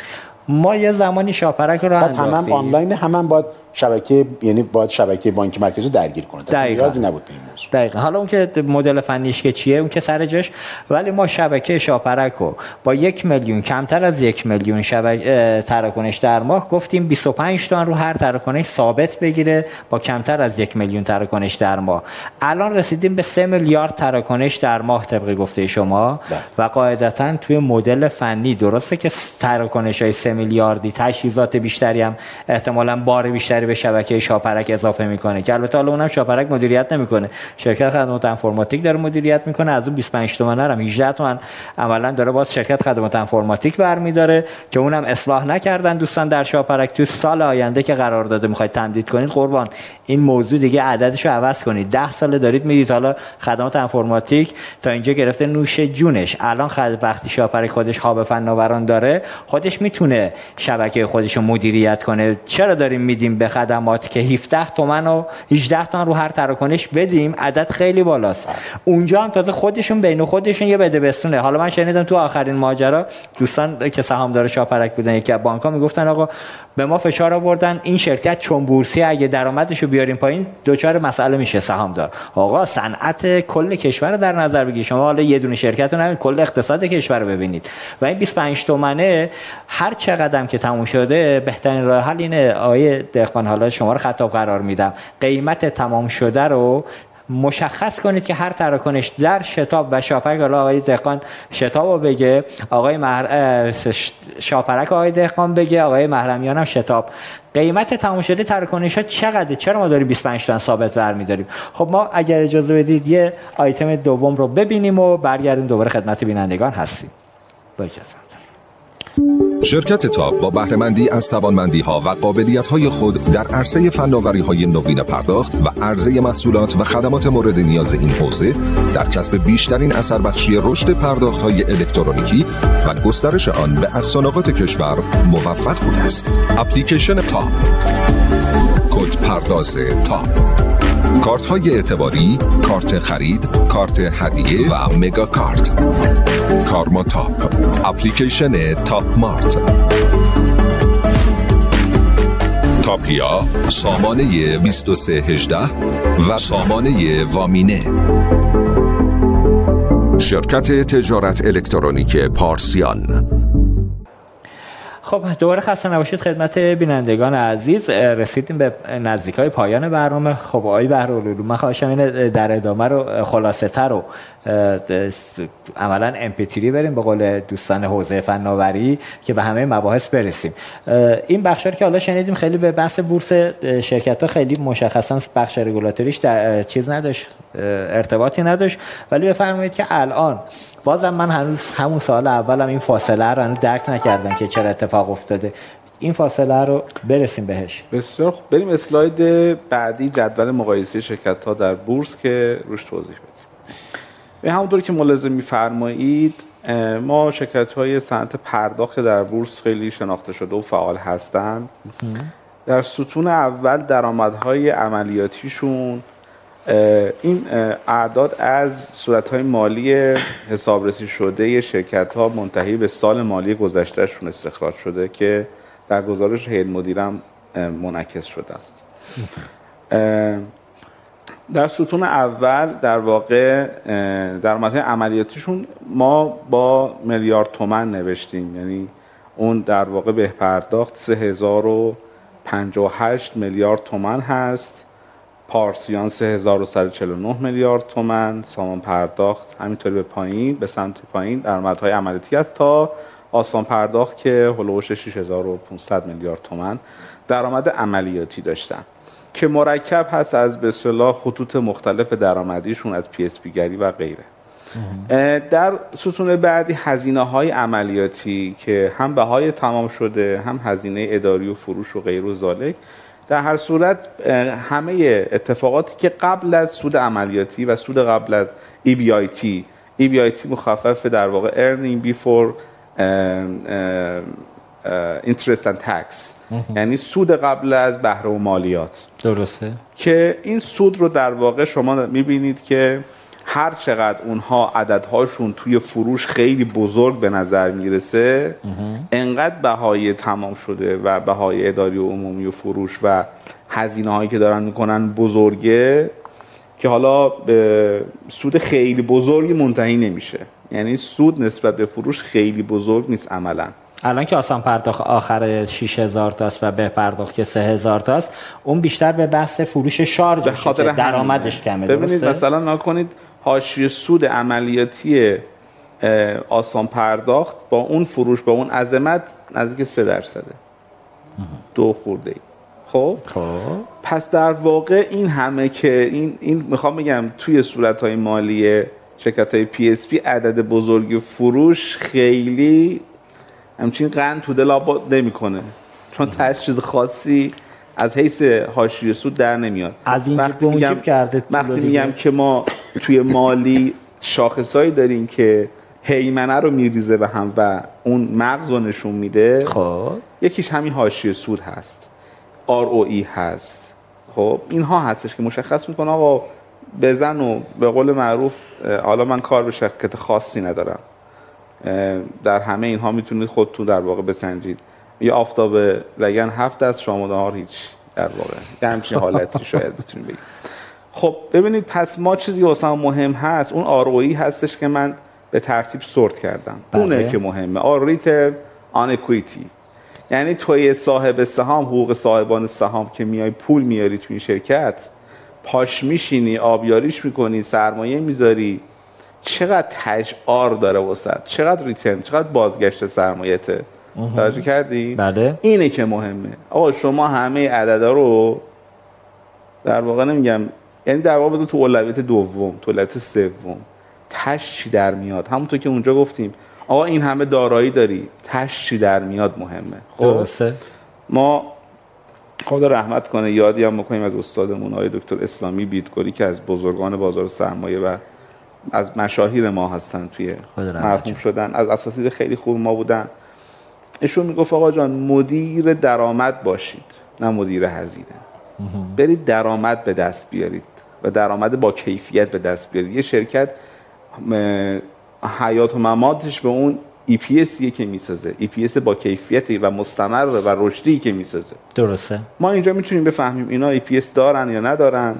ما یه زمانی شاپرک رو بعد هم, انداختیم. آنلاین هم, هم باید شبکه یعنی باید شبکه بانک مرکزی درگیر کنه. دقیقاً. نیازی نبود به این موضوع. دقیقا. حالا اون که مدل فنیش که چیه اون که سر جاش. ولی ما شبکه شاپرک رو با یک میلیون کمتر از یک میلیون شبکه تراکنش در ماه گفتیم 25 تومن رو هر تراکنش ثابت بگیره با کمتر از یک میلیون تراکنش در ماه. الان رسیدیم به 3 میلیارد تراکنش در ماه طبق گفته شما. بله. و قاعدتا توی مدل فنی درسته که تراکنش های 3 میلیاردی تجهیزات بیشتری هم احتمالا بار بیشتری به شبکه شاپرک اضافه می‌کنه که البته حالا اونم شاپرک مدیریت نمی‌کنه. شرکت خدمات انفرماتیک داره مدیریت می‌کنه از اون 25 تومن هم 18 تومن عملا داره باز شرکت خدمات انفرماتیک برمیداره که اونم اصلاح نکردن دوستان در شاپرک تو سال آینده که قرار داده. می‌خواید تمدید کنید قربان. این موضوع دیگه عددش رو عوض کنید. 10 سال دارید می‌دید. حالا خدمات انفرماتیک تا اینجا گرفته نوش جونش. الان خد وقتی شاپرک خودش هاب فناوران داره خودش می‌تونه شبکه خودش رو مدیریت کنه. چرا داریم میدیم به خدمات که 17 تومن و 18 تومن رو هر تراکنش بدیم عدد خیلی بالاست. اونجا هم تازه خودشون بین خودشون یه بده بستونه. حالا من شنیدم تو آخرین ماجرا دوستان که سهامدار شاپرک بودن یکی از بانک ها می‌گفتن آقا به ما فشار آوردن. این شرکت چون بورسی اگه درآمدش رو بیاریم پایین دوچار مسئله میشه سهامدار آقا صنعت کل کشور رو در نظر بگیرید شما حالا یه دونه شرکت رو نبینید کل اقتصاد کشور رو ببینید. و این 25 تومنه هر چقدر که تموم شده بهترین راه حل اینه. آیه دهقان حالا شما رو خطاب قرار میدم. قیمت تمام شده رو مشخص کنید که هر تراکنش در شتاب و شاپرک حالا آقای دهقان شتاب رو بگه آقای مهر... شاپرک آقای دهقان بگه آقای محرمیان هم شتاب. قیمت تمام شده تراکنش ها چقدره؟ چرا ما داریم 25 تومن ثابت برمیداریم؟ خب ما اگر اجازه بدید یه آیتم دوم رو ببینیم و برگردیم دوباره خدمت بینندگان هستیم. با اجازه. شرکت تاپ با بهرهمندی از توانمندی ها و قابلیت های خود در عرصه فناوری های نوین پرداخت و عرضه محصولات و خدمات مورد نیاز این حوزه در کسب بیشترین اثر بخشی رشد پرداخت های الکترونیکی و گسترش آن به اقصی نقاط کشور موفق بوده است. اپلیکیشن تاپ کد پرداز تاپ کارت های اعتباری، کارت خرید، کارت هدیه و مگا کارت کارما تاپ. اپلیکیشن تاپ مارت. تاپیا سامانه 2318 و سامانه وامینه. شرکت تجارت الکترونیک پارسیان. خب دوباره خسته نباشید خدمت بینندگان عزیز. رسیدیم به نزدیک های پایان برنامه. خب آقای بهرالعلوم من خواهشم اینه در ادامه رو خلاصه تر رو عملا امپیتری بریم به قول دوستان حوزه فناوری که به همه مباحث برسیم. این بخشار که حالا شنیدیم خیلی به بحث بورس شرکت ها خیلی مشخصا بخش رگولاتوریش چیز نداشت ارتباطی نداشت. ولی بفرمایید که الان بازم من هنوز همون سال اولم این فاصله رو هنوز درک نکردم که چرا اتفاق افتاده. این فاصله رو برسیم بهش. بسیار بریم اسلاید بعدی جدول مقایسه شرکت ها در بورس که روش توضیح بدیم. به همونطور که ملازم میفرمایید ما شرکت های صنعت پرداخت در بورس خیلی شناخته شده و فعال هستند. در ستون اول درآمدهای عملیاتیشون این اعداد از صورتهای مالی حسابرسی شده شرکت ها منتهی به سال مالی گذشتهشون استخراج شده که در گزارش هیئت مدیرم منعکس شده است. در ستون اول در واقع در مطمئن عملیاتیشون ما با میلیارد تومن نوشتیم. یعنی اون در واقع به‌پرداخت 3058 میلیارد تومن هست. پارسیان 3149 میلیارد تومن. سامان پرداخت همینطوری به پایین به سمت پایین درآمدهای عملیاتی است تا آسان پرداخت که هلوش 6500 میلیارد تومن درآمد عملیاتی داشتن. که مرکب هست از به اصطلاح خطوط مختلف درآمدیشون از PSP گری و غیره. در ستون بعدی هزینه های عملیاتی که هم بهای تمام شده هم هزینه اداری و فروش و غیر و زالک در هر صورت همه اتفاقاتی که قبل از سود عملیاتی و سود قبل از EBIT EBIT مخفف در واقع Earning Before Interest and Tax یعنی سود قبل از بهره و مالیات. درسته. که این سود رو در واقع شما می‌بینید که هر چقدر اونها عددهاشون توی فروش خیلی بزرگ به نظر می‌رسه انقدر بهای تمام شده و بهای اداری و عمومی و فروش و هزینه هایی که دارن می‌کنن بزرگه که حالا به سود خیلی بزرگی منتهی نمیشه. یعنی سود نسبت به فروش خیلی بزرگ نیست عملا. الان که آسان پرداخت آخر 6000 تاست و به پرداخت که 3000 تاست اون بیشتر به بحث فروش شارژ خاطر درآمدش کمه ببینید مثلا نکنید حاشیه سود عملیاتی آسان پرداخت با اون فروش با اون عظمت نزدیک سه درصده. دو خرده ای خب؟ خب. پس در واقع این همه که این این می‌خوام بگم توی صورت های مالی شرکت های PSP عدد بزرگ فروش خیلی همچین قند تو دل آباد نمی‌کنه. چون تاش چیز خاصی از حیث حاشیه سود در نمیاد. از این وقتی میگم کرده وقتی میگم که ما توی مالی شاخصایی داریم که هیمنه رو میریزه به هم و اون مغز رو نشون میده خب. یکیش همین حاشیه سود هست. ROE هست. خب اینها هستش که مشخص می‌کنه آقا بزن و به قول معروف حالا من کار به شرکت خاصی ندارم. در همه اینها می‌تونید خودتون در واقع بسنجید. یه آفتاب لگن هفت از شام و نهار هیچ در واقع. یه همچین حالتی شاید بتونید بگید خب ببینید پس ما چیزی که مهم هست اون آرویی هستش که من به ترتیب سورت کردم. بله. اونه که مهمه. آریت آن اکویتی یعنی توی صاحب سهام حقوق صاحبان سهام که میای پول میاری تو این شرکت پاش میشینی آبیاریش می‌کنی سرمایه می‌ذاری چقدر تجار داره وسط چقدر ریترن چقدر بازگشت سرمایته توجه کردی؟ بله. اینه که مهمه. آقا شما همه عددا رو در واقع نمیگم یعنی در واقع بذار تو اولویت دوم تو اولویت سوم. تش چی در میاد؟ همونطور که اونجا گفتیم. آقا این همه دارایی داری. تش چی در میاد مهمه. خب؟ درسته. ما خدا رحمت کنه یادی هم می‌کنیم از استادمون آقای دکتر اسلامی بیتگوری که از بزرگان بازار سرمایه و از مشاهیر ما هستن توی مرحوم شدن از اساتید خیلی خوب ما بودن. ایشون می‌گفت آقا جان مدیر درآمد باشید نه مدیر هزینه. برید درآمد به دست بیارید و درآمد با کیفیت به دست بیارید. یه شرکت حیات و مماتش به اون EPS که می‌سازه EPS با کیفیتی و مستمر و رشدی که می‌سازه. درسته. ما اینجا می‌تونیم بفهمیم اینا EPS دارن یا ندارن.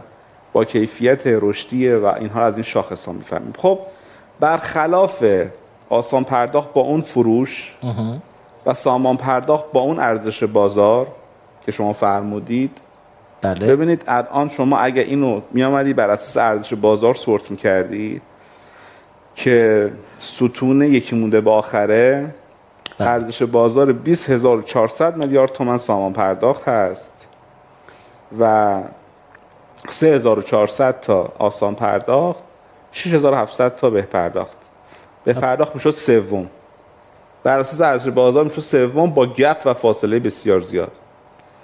با کیفیت رشدیه و اینها از این شاخص ها می‌فهمیم خب برخلاف آسان پرداخت با اون فروش و سامان پرداخت با اون ارزش بازار که شما فرمودید بله. ببینید الان شما اگه اینو میامدی بر اساس ارزش بازار سورت می‌کردی که ستون یکی مونده به آخره بله. ارزش بازار 20400 میلیارد تومن سامان پرداخت هست و 3400 تا آسان پرداخت 6700 تا به پرداخت. به خب. پرداخت می‌شد سوم. بر اساس ارزش بازار می‌شد سوم با گپ و فاصله بسیار زیاد.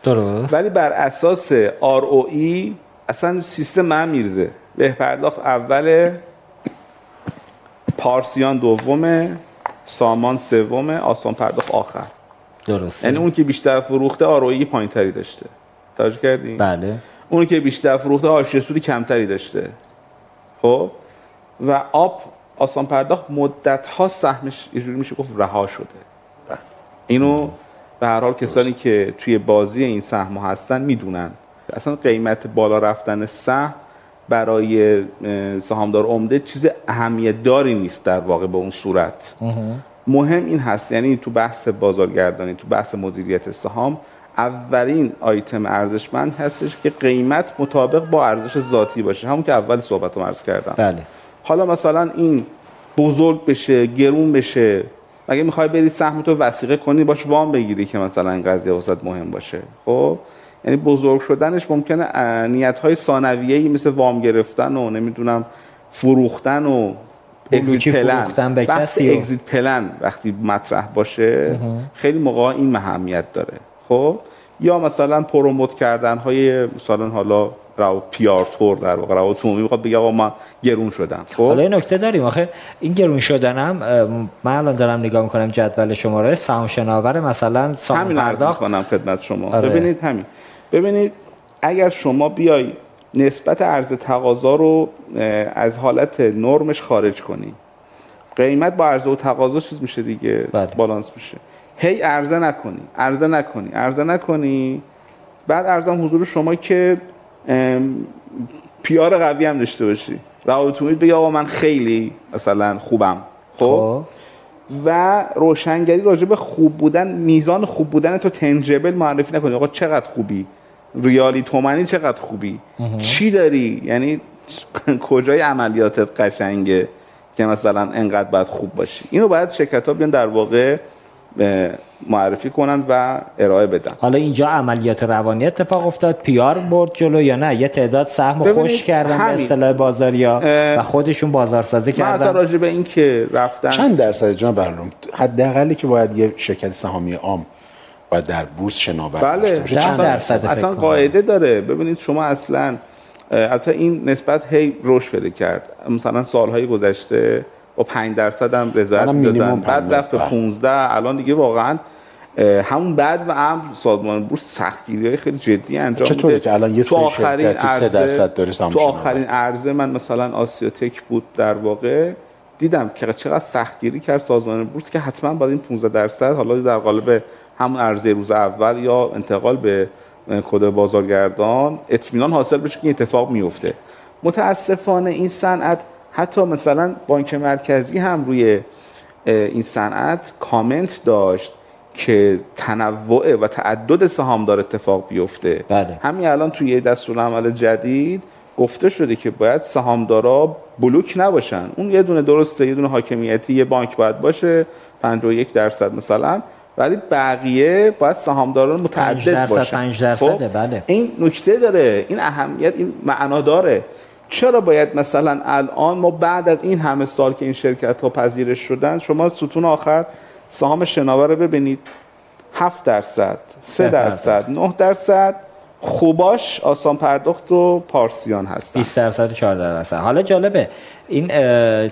درست. ولی بر اساس ROE اصلا سیستم من میرزه به پرداخت اول پارسیان دومه سامان سومه آسان پرداخت آخر. درست یعنی اون که بیشتر فروخته آرویی پایین تری داشته. توجه کردی؟ بله. اون که بیشتر فروخته حاشیه سودی کمتری داشته. خب؟ و آب آسان پرداخت مدت ها سهمش یه میشه گفت رها شده. اینو به هر حال کسانی که توی بازی این سهم هستن می‌دونن. اصلا قیمت بالا رفتن سهم برای سهامدار عمده چیز اهمیت داری نیست در واقع به اون صورت. مهم این هست یعنی تو بحث بازارگردانی تو بحث مدیریت سهام اولین آیتم ارزشمند هستش که قیمت مطابق با ارزش ذاتی باشه. همون که اول صحبت رو عرض کردم. بله. حالا مثلا این بزرگ بشه گرون بشه اگه می‌خوای بری سهم تو وسیقه کنی باش وام بگیری که مثلا این قضیه وسط مهم باشه؟ خب؟ یعنی بزرگ شدنش ممکنه نیت های ثانویه‌ای مثل وام گرفتن و نمی‌دونم فروختن و اگزیت پلن به وقتی اگزیت پلن وقتی مطرح باشه خیلی موقع این مهمیت داره. خب؟ یا مثلا پروموت کردن های مثلا حالا راو پیار تور در واقع راو تومی می‌خواد بگه آقا من گرون شدم خب؟ حالا این نکته داریم. آخه این گرون شدنم من الان دارم نگاه می‌کنم جدول شماره سهام شناور مثلا سهام همین پرداخت. کنم خدمت شما. آره. ببینید همین. ببینید اگر شما بیای نسبت عرض تقاضا رو از حالت نرمش خارج کنی قیمت با عرضه و تقاضا چیز میشه دیگه بله. بالانس میشه. هی عرضه نکنی عرضه نکنی عرضه نکنی. بعد ارزم حضور شما که پیار قوی هم داشته باشی. روابط بگی آقا من خیلی مثلا خوبم. خب, خب. و روشنگری راجع به خوب بودن میزان خوب بودن تو تنجبل معرفی نکنی. آقا چقدر خوبی؟ ریالی تومنی چقدر خوبی؟ چی داری؟ یعنی کجای عملیاتت قشنگه که مثلا انقدر باید خوب باشی؟ اینو باید شرکت ها بیان در واقع معرفی کنن و ارائه بدن. حالا اینجا عملیات روانی اتفاق افتاد. پیار برد جلو یا نه؟ یه تعداد سهم خوش کردن به اصطلاح بازاریا و خودشون بازارسازی کردن. من راجع به این که رفتن چند درصد جناب برنامه؟ حداقلی که باید یه شرکت سهامی عام و در بورس شناور بله. باشه. چند درصد اصلا قاعده داره. ببینید شما اصلا البته این نسبت هی رشد پیدا کرد. مثلا سالهای گذشته با 5 درصد هم رضایت دادن بعد رفت به 15 الان دیگه واقعا همون بعد و امر سازمان بورس سختگیری های خیلی جدی انجام چطوره که الان یه تو آخرین عرضه درصد داره تو آخرین عرضه من مثلا آسیاتک بود در واقع دیدم که چقدر سختگیری کرد سازمان بورس که حتما باید این 15 درصد حالا در قالب همون عرضه روز اول یا انتقال به کد بازارگردان اطمینان حاصل بشه که اتفاق میفته متاسفانه این صنعت حتی مثلا بانک مرکزی هم روی این صنعت کامنت داشت که تنوع و تعدد سهامدار اتفاق بیفته. بله. همین الان توی دستور عمل جدید گفته شده که باید سهامدارا بلوک نباشن. اون یه دونه درسته یه دونه حاکمیتی یه بانک باید باشه 51 درصد مثلا. ولی بقیه باید سهامداران متعدد درصد باشن. 5 درصده خب؟ بله. این نکته داره این اهمیت این معنا داره. چرا باید مثلا الان ما بعد از این همه سال که این شرکت ها پذیرش شدن شما ستون آخر سهام شناور رو ببینید. 7 درصد 3 درصد 9 درصد. خوباش آسان پرداخت و پارسیان هستن. 20 درصد و 14 درصد. حالا جالبه. این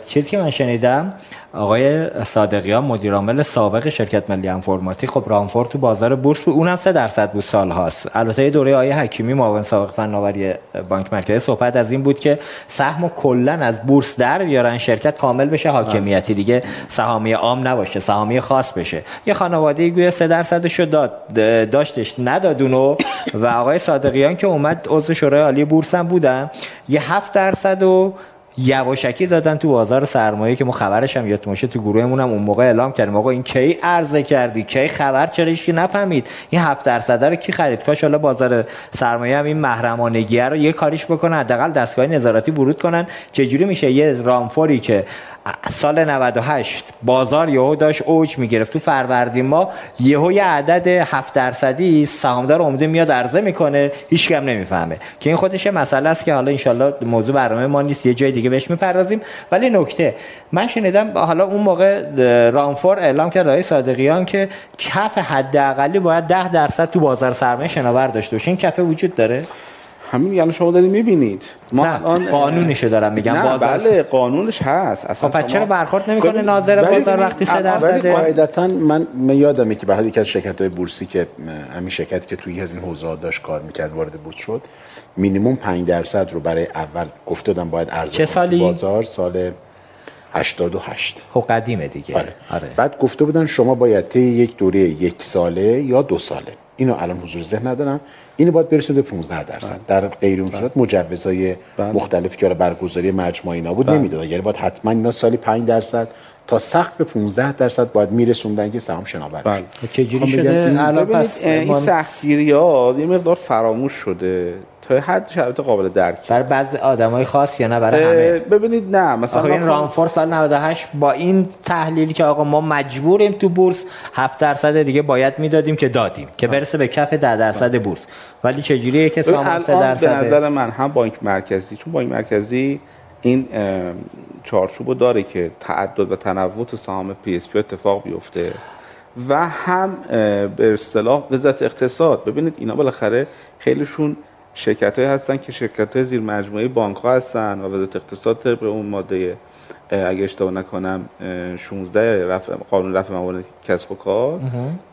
چیزی که من شنیدم آقای صادقیان مدیر عامل سابق شرکت ملی انفرماتیک خب رامفور تو بازار بورس بود اونم 3 درصد بود سال هاست. البته دوره آیه حکیمی معاون سابق فناوری بانک مرکزی صحبت از این بود که سهم کلا از بورس در بیارن شرکت کامل بشه حاکمیتی دیگه سهامی عام نباشه سهامی خاص بشه. یه خانواده گویا 3 درصدشو داد داشتش ندادونو و آقای صادقیان که اومد عضو شورای عالی بورس هم بودن یه 7 درصد و یواشکی دادن تو بازار سرمایه که ما خبرش هم باشه تو گروهمون هم اون موقع اعلام کردیم. آقا این کی عرضه کردی؟ کی خبر؟ چرا هیچ نفهمید؟ این 7 درصد رو کی خرید؟ کاش حالا بازار سرمایه هم این محرمانگی رو یه کاریش بکنه حداقل دستگاه نظارتی ورود کنن. چجوری میشه؟ یه رامفوری که سال 98 بازار یهو داشت اوج می‌گرفت. تو فروردین ما یهو یه عدد 7 درصدی سهامدار عمده میاد عرضه می‌کنه هیچ کم نمی‌فهمه. که این خودش مسئله است که حالا انشالله موضوع برنامه ما نیست یه جای دیگه بهش می‌پردازیم. ولی نکته من شنیدم حالا اون موقع رامفور اعلام کرد رئیس صادقیان که کف حداقلی باید 10 درصد تو بازار سرمایه شناور داشته باشه. این کف وجود داره؟ همین یعنی شما دارید می‌بینید. ما نه الان قانونشو دارم میگم نه بازار بله قانونش هست. اصلا خب چرا برخورد نمی‌کنه؟ ناظر بازار وقتی 3 درصد قاعدتا من یادمه که بعد یکی از شرکت های بورسی که همین شرکتی که توی از این حوزه داشت کار می‌کرد وارد بورس شد مینیمم 5 درصد رو برای اول گفته دادم باید سالی؟ بازار سال 88 خب قدیمه دیگه. آره. آره. بعد گفته بودن شما باید طی یک دوره یک ساله یا دو ساله. اینو الان حضور ذهن ندارم. اینو باید برسید به 15 درصد بله. در غیر اون صورت مجوزهای بله. مختلفی که برگزاری مجمع اینا بود بله. نمی‌داد یعنی باید حتما اینا سالی 5 درصد تا سقف 15 درصد باید میرسوندن که سهام شناور بله. چجوری شده الان پس این سختگیری ها یه مقدار فراموش شده تا حد شرایط قابل درک. برای بعضی آدمای خاص یا نه؟ برای همه؟ ببینید نه مثلا این رامفور سال 98 با این تحلیلی که آقا ما مجبوریم تو بورس 7 درصد دیگه باید می‌دادیم که دادیم که برسه به کف 10 درصد بورس. ولی چجوریه که سامان 3 درصد به نظر من هم بانک مرکزی چون بانک مرکزی این چارچوبو داره که تعدد و تنوع تو سهام PSP اتفاق بیفته و هم به اصطلاح وزارت اقتصاد. ببینید اینا بالاخره خیلیشون شرکت های هستن که شرکت های زیر مجموعه بانک ها هستن و وزارت اقتصاد طبق اون ماده اگه اشتباه نکنم 16 رفع قانون رفع موارد کسب و کار.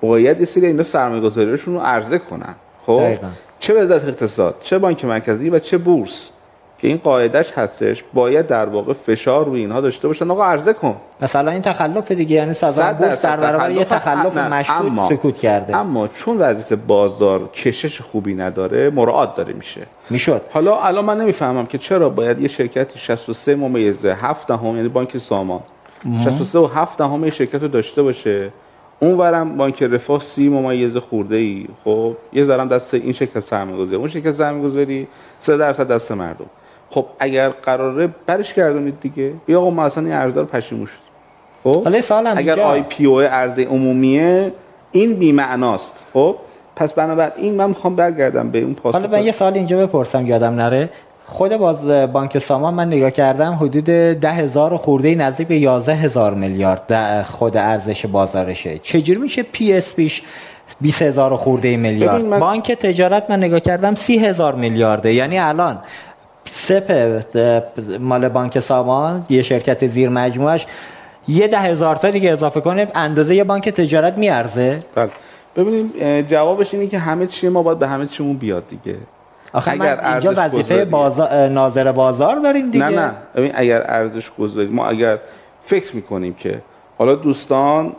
باید یه سری اینا سرمایه‌گذاریشون رو عرضه کنن. خب؟ چه وزارت اقتصاد چه بانک مرکزی و چه بورس. که این قاعدش هستش باید در واقع فشار روی اینها داشته باشن. آقا عرضه کن. مثلا این تخلف دیگه یعنی سازمان بورس در برابر یه تخلف مشهود سکوت کرده. اما چون وضعیت بازار کشش خوبی نداره مراعات داره میشه. می‌شد. حالا الان من نمی‌فهمم که چرا باید یه شرکتی 63 ممیز 7 دهم یعنی بانک سامان. 63 و 7 دهم شرکت رو داشته باشه. اون ورم بانک رفاه سی ممیز خورده ای خب یه ذرم دست این شرکت سرمایه‌گذاری. اون شرکت سرمایه‌گذاری 3 درصد دست مردم. خب اگر قراره برش گردونید دیگه. بیا آقا ما اصلا این ارزا رو پشیمون شد خب؟ حالا سوالم اگر آی پی او ارزه عمومیه این بی معناست خب؟ پس بنابراین من می‌خوام برگردم به اون پاسخ. حالا من یه سال اینجا بپرسم یادم نره. خود باز بانک سامان من نگاه کردم حدود ده هزار خورده نزدیک به یازده هزار میلیارد خود ارزش بازارشه. چجوری میشه PSP ش 20 هزار خورده میلیارد؟ من... بانک تجارت من نگاه کردم سی هزار میلیارده. یعنی الان سپ مال بانک سامان یه شرکت زیر مجموعش. یه ده هزار تا دیگه اضافه کنه اندازه یه بانک تجارت میارزه. بله. ببینیم جوابش اینه که همه چی ما باید به همه چیمون بیاد دیگه. آخه اگر من اینجا وظیفه بازار ناظر بازار داریم دیگه. نه نه. ببین اگر ارزش گذاری ما اگر فکر می‌کنیم که حالا دوستان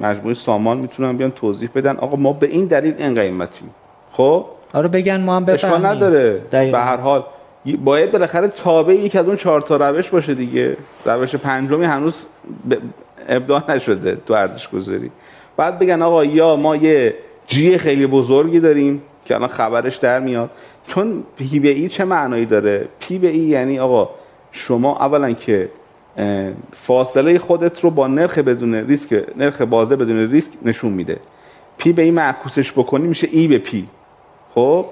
مجموعه سامان می‌تونن بیان توضیح بدن آقا ما به این دلیل این قیمتیم. خب؟ آره بگن ما هم بفهمیم. نداره. به هر حال باید بالاخره تابع یک از اون چهار تا روش باشه دیگه. روش پنجمی هنوز ابداع نشده تو ارزش گذاری بعد بگن آقا یا ما یه G خیلی بزرگی داریم که الان خبرش در میاد. چون P به E چه معنایی داره؟ P به E یعنی آقا شما اولا که فاصله خودت رو با نرخ بدون ریسک نرخ بازده بدون ریسک نشون میده. P به E معکوسش بکنی میشه E به P. خب؟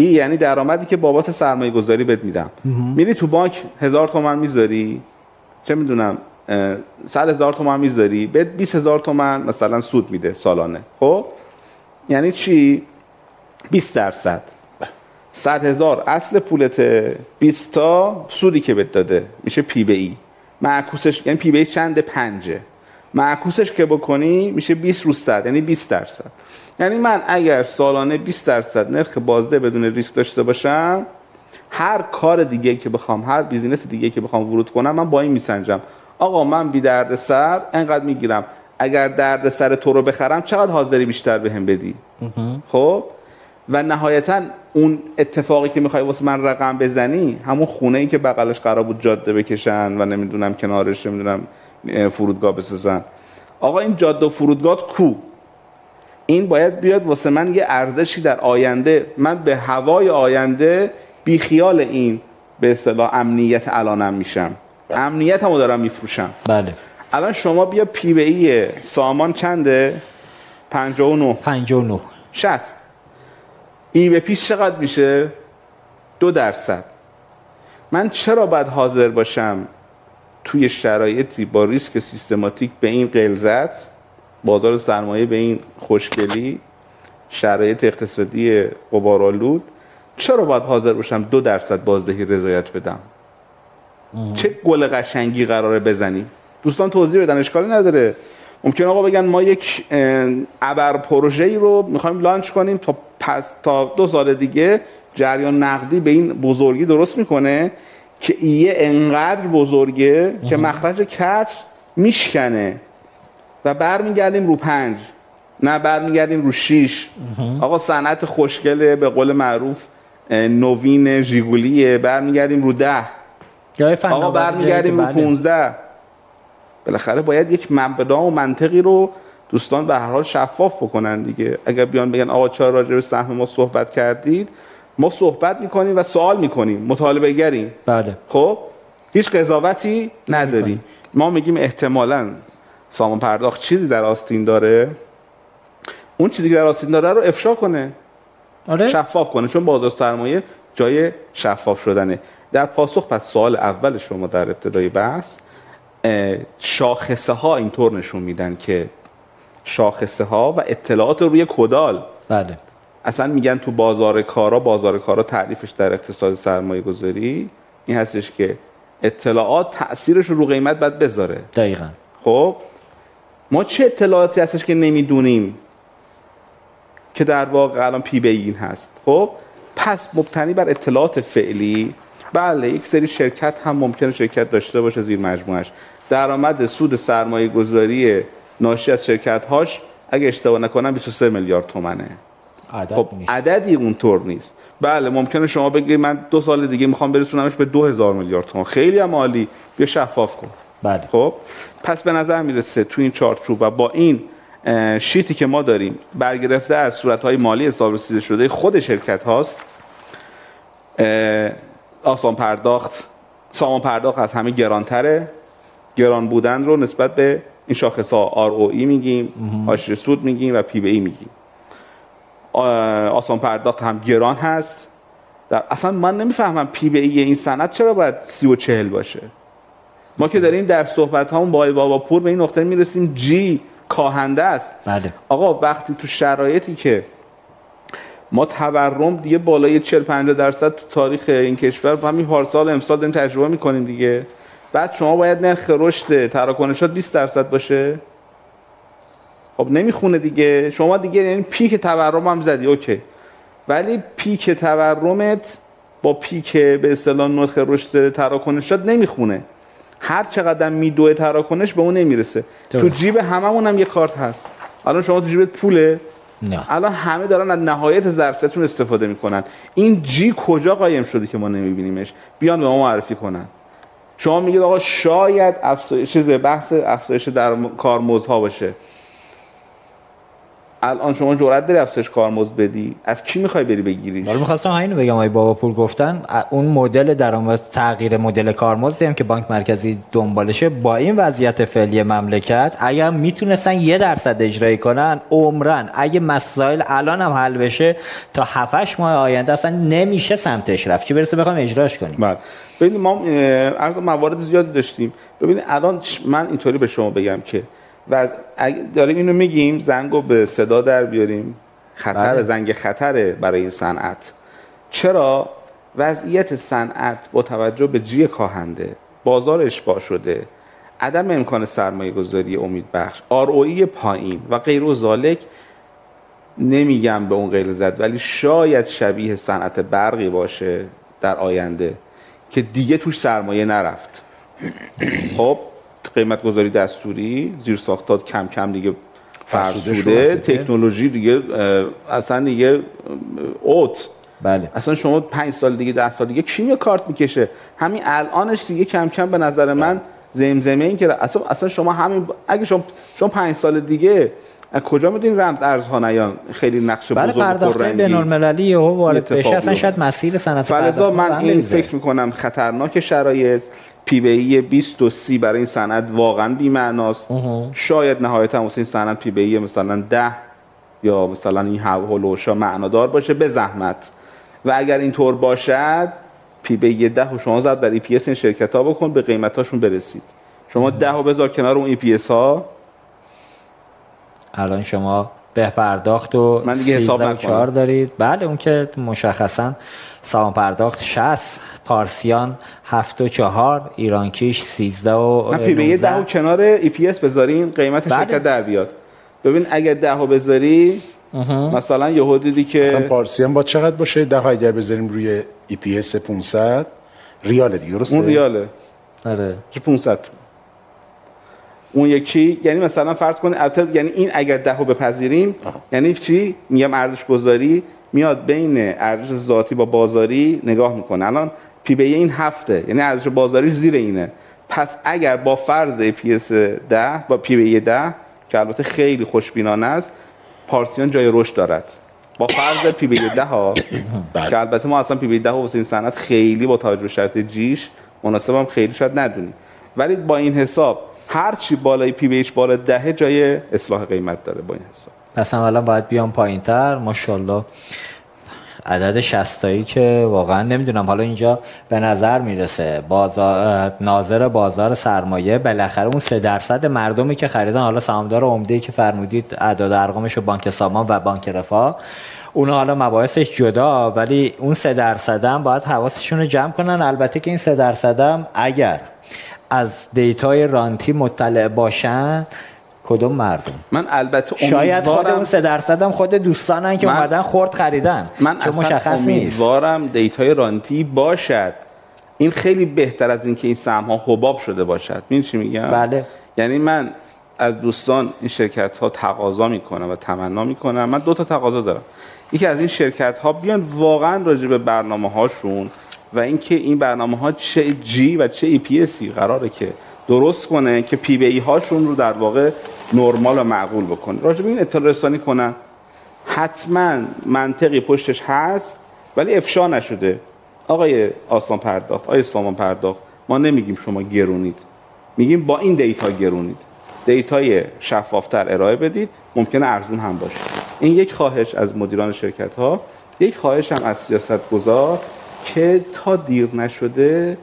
E یعنی درآمدی که بابت سرمایه گذاری بهت میدم. میری تو بانک هزار تومن می‌ذاری. چه می‌دونم صد هزار تومن می‌ذاری. بهت 20 هزار تومن مثلا سود میده سالانه. خب؟ یعنی چی؟ 20 درصد. 100 هزار. اصل پولت 20 تا سودی که بهت داده. میشه P به E. معکوسش یعنی P به E چند؟ پنجه. معکوسش که بکنی میشه 20 رو 100 یعنی 20 درصد. یعنی من اگر سالانه 20 درصد نرخ بازده بدون ریسک داشته باشم هر کار دیگه که بخوام هر business دیگه که بخوام ورود کنم من با این میسنجم. آقا من بی درد سر انقدر می‌گیرم. اگر درد سر تو رو بخرم چقدر حاضری بیشتر بهم هم بدی خب؟ و نهایتا اون اتفاقی که می‌خوای واسه من رقم بزنی همون خونه ای که بغلش قرار بود جاده بکشن و نمی‌دونم کنارش نمی‌دونم فرودگاه بسازن. آقا این جاده و فرودگاه کو؟ این باید بیاد واسه من یه ارزشی در آینده. من به هوای آینده بیخیال این به اصطلاح امنیت الانم میشم. امنیت همو دارم میفروشم. بله. الان شما بیا پی بی ای سامان چنده؟ 59 59 60 ای به پیش چقدر میشه؟ دو درصد. من چرا باید حاضر باشم توی شرایطی با ریسک سیستماتیک به این قلزت بازار سرمایه به این خوشگلی شرایط اقتصادی قبارالود چرا باید حاضر باشم دو درصد بازدهی رضایت بدم؟ چه گل قشنگی قراره بزنی؟ دوستان توضیح بدن اشکالی نداره. ممکن آقا بگن ما یک ابر پروژه ای رو می‌خوایم لانچ کنیم تا پس تا دو سال دیگه جریان نقدی به این بزرگی درست می‌کنه که ایه انقدر بزرگه که مخرج کسر میشکنه. و برمیگردیم رو پنج. نه برمیگردیم رو شیش. آقا صنعت خوشگله به قول معروف نوین ژیگولیه. برمیگردیم رو ده. آقا برمیگردیم رو پونزده. بالاخره باید یک مبدا و منطقی رو دوستان به هر حال شفاف بکنن دیگه. اگر بیان بگن آقا چرا راجع به سهم ما صحبت کردید؟ ما صحبت می‌کنیم و سوال می‌کنیم. مطالبه گریم. بله. خب؟ هیچ قضاوتی نداریم. ما میگیم احتمالا. سامان پرداخت چیزی در آستین داره؟ اون چیزی که در آستین داره رو افشا کنه. آره؟ شفاف کنه چون بازار سرمایه جای شفاف شدنه. در پاسخ پس سوال اول شما در ابتدای بحث شاخصه ها اینطور نشون میدن که شاخصه ها و اطلاعات روی کدال. بله. اصلا میگن تو بازار کارا بازار کارا تعریفش در اقتصاد سرمایه گذاری. این هستش که اطلاعات تاثیرش رو قیمت باید بذاره. دقیقا. خب؟ ما چه اطلاعاتی هستش که نمی‌دونیم که در واقع الان پی این هست؟ خب پس مبتنی بر اطلاعات فعلی بله یک سری شرکت هم ممکنه شرکت داشته باشه زیر مجموعش درآمد سود سرمایه گذاری ناشی از شرکت هاش اگه اشتباه نکنم 23 میلیارد تومنه. عدد خب نیست. عددی اونطور نیست. بله ممکنه شما بگید من دو سال دیگه می‌خوام برسونمش به 2000 میلیارد تومان. خیلی هم عالی. بیا شفاف کن. بله. خب پس به نظر می‌رسه تو این چارچوب و با این شیتی که ما داریم برگرفته از صورتهای مالی حساب رسیده شده خود شرکت هاست آسان پرداخت سامان پرداخت از همه گرانتره. گران بودن رو نسبت به این شاخص ها ROE میگیم حاشیه سود میگیم و پی بی میگیم. آسان پرداخت هم گران هست. در اصلا من نمی‌فهمم P به E این صنعت چرا باید سی و چهل باشه. ما که داریم در صحبت هامون با بابا پور به این نقطه می‌رسیم G کاهنده است. بله. آقا وقتی تو شرایطی که ما تورم دیگه بالای 40 50 درصد تو تاریخ این کشور همین پارسال امسال داریم تجربه می‌کنیم دیگه. بعد شما باید نرخ رشد تراکنشات 20 درصد باشه. خب نمی‌خونه دیگه. شما دیگه یعنی پیک تورم هم زدی. okay. ولی پیک تورمت با پیک به اصطلاح نرخ رشد تراکنشت نمی‌خونه. هر چقدر میدوه تراکنش به اون نمی‌رسه. تو جیب هممون هم یه کارت هست. الان شما تو جیبت پوله؟ نه. الان همه دارن از نهایت ظرفیتشون استفاده می‌کنن. این G کجا قایم شده که ما نمیبینیمش؟ بیان به ما معرفی کنن. شما میگید آقا شاید افزایش چیز بحث افزایش در کارمزدها باشه. الان شما جرأت داری افزایش کارمزد بدی؟ از کی می‌خوای بری بگیری؟ حالا می‌خواستم همینو بگم آقای بابا پور گفتن اون مدل درآمد تغییر مدل کارمزدی هم که بانک مرکزی دنبالشه با این وضعیت فعلی مملکت اگر می‌تونستن یه درصد اجرایی کنن عمرن. اگه مسائل الان هم حل بشه تا 7 ماه آینده اصلا نمیشه سمتش رفت. چی برسه بخوام اجراش کنیم؟ بله. ببینید ما عرض موارد زیادی داشتیم. ببینید الان من اینطوری به شما بگم که و از داریم اینو میگیم زنگو به صدا در بیاریم. خطر بله. زنگ خطره برای این صنعت. چرا؟ وضعیت صنعت با توجه به جی کاهنده بازار اشباع شده. عدم امکان سرمایه گذاری امید بخش. آر پایین و غیر و ذالک نمیگم به اون غیر زد ولی شاید شبیه صنعت برقی باشه در آینده که دیگه توش سرمایه نرفت. خب؟ قیمت گذاری دستوری زیر ساختات کم کم دیگه فرسوده. تکنولوژی دیگه اصلا دیگه اوت. بله. اصلا شما پنج سال دیگه ده سال دیگه کی کارت می‌کشه؟ همین الانش دیگه کم کم به نظر من زمزمه این که اصلا اصلا شما همین اگه شما شما پنج سال دیگه از کجا میدین رمز ارزها نیان خیلی نقش برای بزرگ و پرداخت پررنگی؟ بین المللی یهو وارد بشه. اصلا. شاید مسیر صنعت فلذا من این. فکر می‌کنم خطرناک شرایط. P به E 20 و 30 برای این صنعت واقعا بی معناست اها. شاید نهایتا واسه این صنعت P به E مثلا 10 یا مثلا این حول و حوشا معنادار باشه به زحمت. و اگر اینطور باشد P به E 10 و شما زد در ای پی اس این شرکت ها بکن به قیمتاشون برسید. شما 10 و بذار کنار اون EPS ها. الان شما به پرداخت و من دیگه حساب 13 و نکنم. 4 دارید بله اون که مشخصا سهام پرداخت 60 پارسیان 7 و 4 ایرانکیش 13 و نه پی بی ای 10 و 19. کنار ای پی اس بذارین قیمت بله. شرکت در بیاد ببین اگه 10 و بذاری مثلا یهو دیدی که مثلا پارسی هم با چقدر باشه ده اگر بذاریم روی ای پی اس 500 ریال دیگه درسته اون ریاله آره چه 500 تومن. اون یکی یعنی مثلا فرض کن البته یعنی این اگر ده رو بپذیریم یعنی چی؟ میگم ارزش گذاری میاد بین ارزش ذاتی با بازاری نگاه می‌کنه. الان پی بی این هفته یعنی ارزش بازاری زیر اینه. پس اگر با فرض پی اس 10 با پی بی 10 که البته خیلی خوشبینانه است پارسیان جای رشد دارد. با فرض پی بی 10 ها بله. که البته ما اصلا پی بی 10 واسه این صنعت خیلی با توجه به شرط جیش مناسب هم خیلی شاید ندونیم. ولی با این حساب هر چی بالای پی بیش بالا دهه جای اصلاح قیمت داره با این حساب. پس هم الان باید بیام پایین تر ماشاءالله عدد شستایی که واقعا نمی‌دونم. حالا اینجا به نظر می‌رسه بازار ناظر بازار سرمایه بالاخره اون سه درصد مردمی که خریدن حالا سهامدار عمده که فرمودید اعداد ارقامش رو بانک سامان و بانک رفاه اون حالا مباحثش جدا ولی اون سه درصد هم باید حواسشون رو جمع کنن. البته که این سه درصد هم اگر از data ی رانتی مطلع باشن کدوم مردم؟ من البته شاید خود اون سه درصد هم خود دوستانن که اومدن خورد خریدن من چون اصلا مشخص نیست. امیدوارم data ی رانتی باشد. این خیلی بهتر از اینکه این سهم ها حباب شده باشد. این چی میگم؟ بله. یعنی من از دوستان این شرکت ها تقاضا می‌کنم و تمنا می‌کنم. من دو تا تقاضا دارم. یکی از این شرکت ها بیان واقعا راجع به برنامه هاشون و اینکه این برنامه ها چه G و چه EPS ی قراره که درست کنه که P به E هاشون رو در واقع نرمال و معقول بکنه. راجع به این اطلاع رسانی کنن حتما منطقی پشتش هست ولی افشا نشده. آقای آسان پرداخت آقای سامان پرداخت ما نمیگیم شما گرونید. میگیم با این data گرونید. data ی شفافتر ارائه بدید ممکنه ارزون هم باشه. این یک خواهش از مدیران شرکت ها یک خواهش هم از سیاست گذار که تا دیر نشده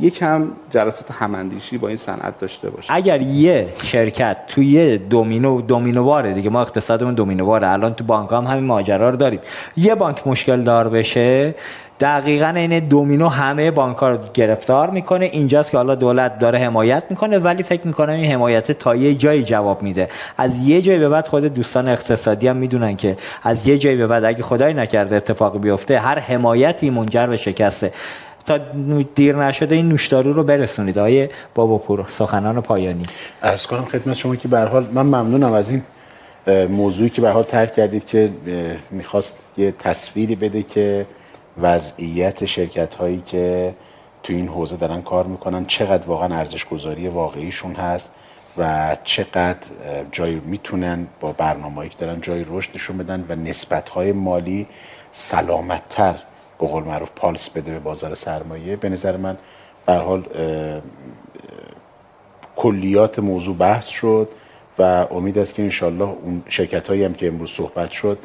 یکم جلسات هماندیشی با این صنعت داشته باشه. اگر یه شرکت توی دومینو دومینوواره دیگه ما اقتصادمون دومینوواره الان تو بانک هم همین ماجرا رو داریم. یه بانک مشکل دار بشه دقیقا این دومینو همه بانک رو گرفتار می‌کنه. اینجاست که حالا دولت داره حمایت می‌کنه ولی فکر می‌کنم این حمایت تا یه جایی جواب میده. از یه جایی به بعد خود دوستان اقتصادی هم می‌دونن که از یه جایی به بعد اگه خدای نکرده اتفاقی بیفته هر حمایتی منجر به شکسته. تا دیر نشده این نوشدارو رو برسونید. آیه بابا پور سخنان پایانی. ارز کنم خدمت شما که به حال من ممنونم از این موضوعی که به حال ترک کردید که می‌خواست یه تصویری بده که وضعیت شرکت هایی که تو این حوزه دارن کار می‌کنن چقدر واقعا ارزش گذاری واقعیشون هست و چقدر جای می‌تونن با برنامه‌ای که دارن جای رشد نشون بدن و نسبت های مالی سلامتتر به قول معروف پالس بده به بازار سرمایه. به نظر من به حال کلیات موضوع بحث شد و امید است که انشالله اون شرکت هایی هم که امروز صحبت شد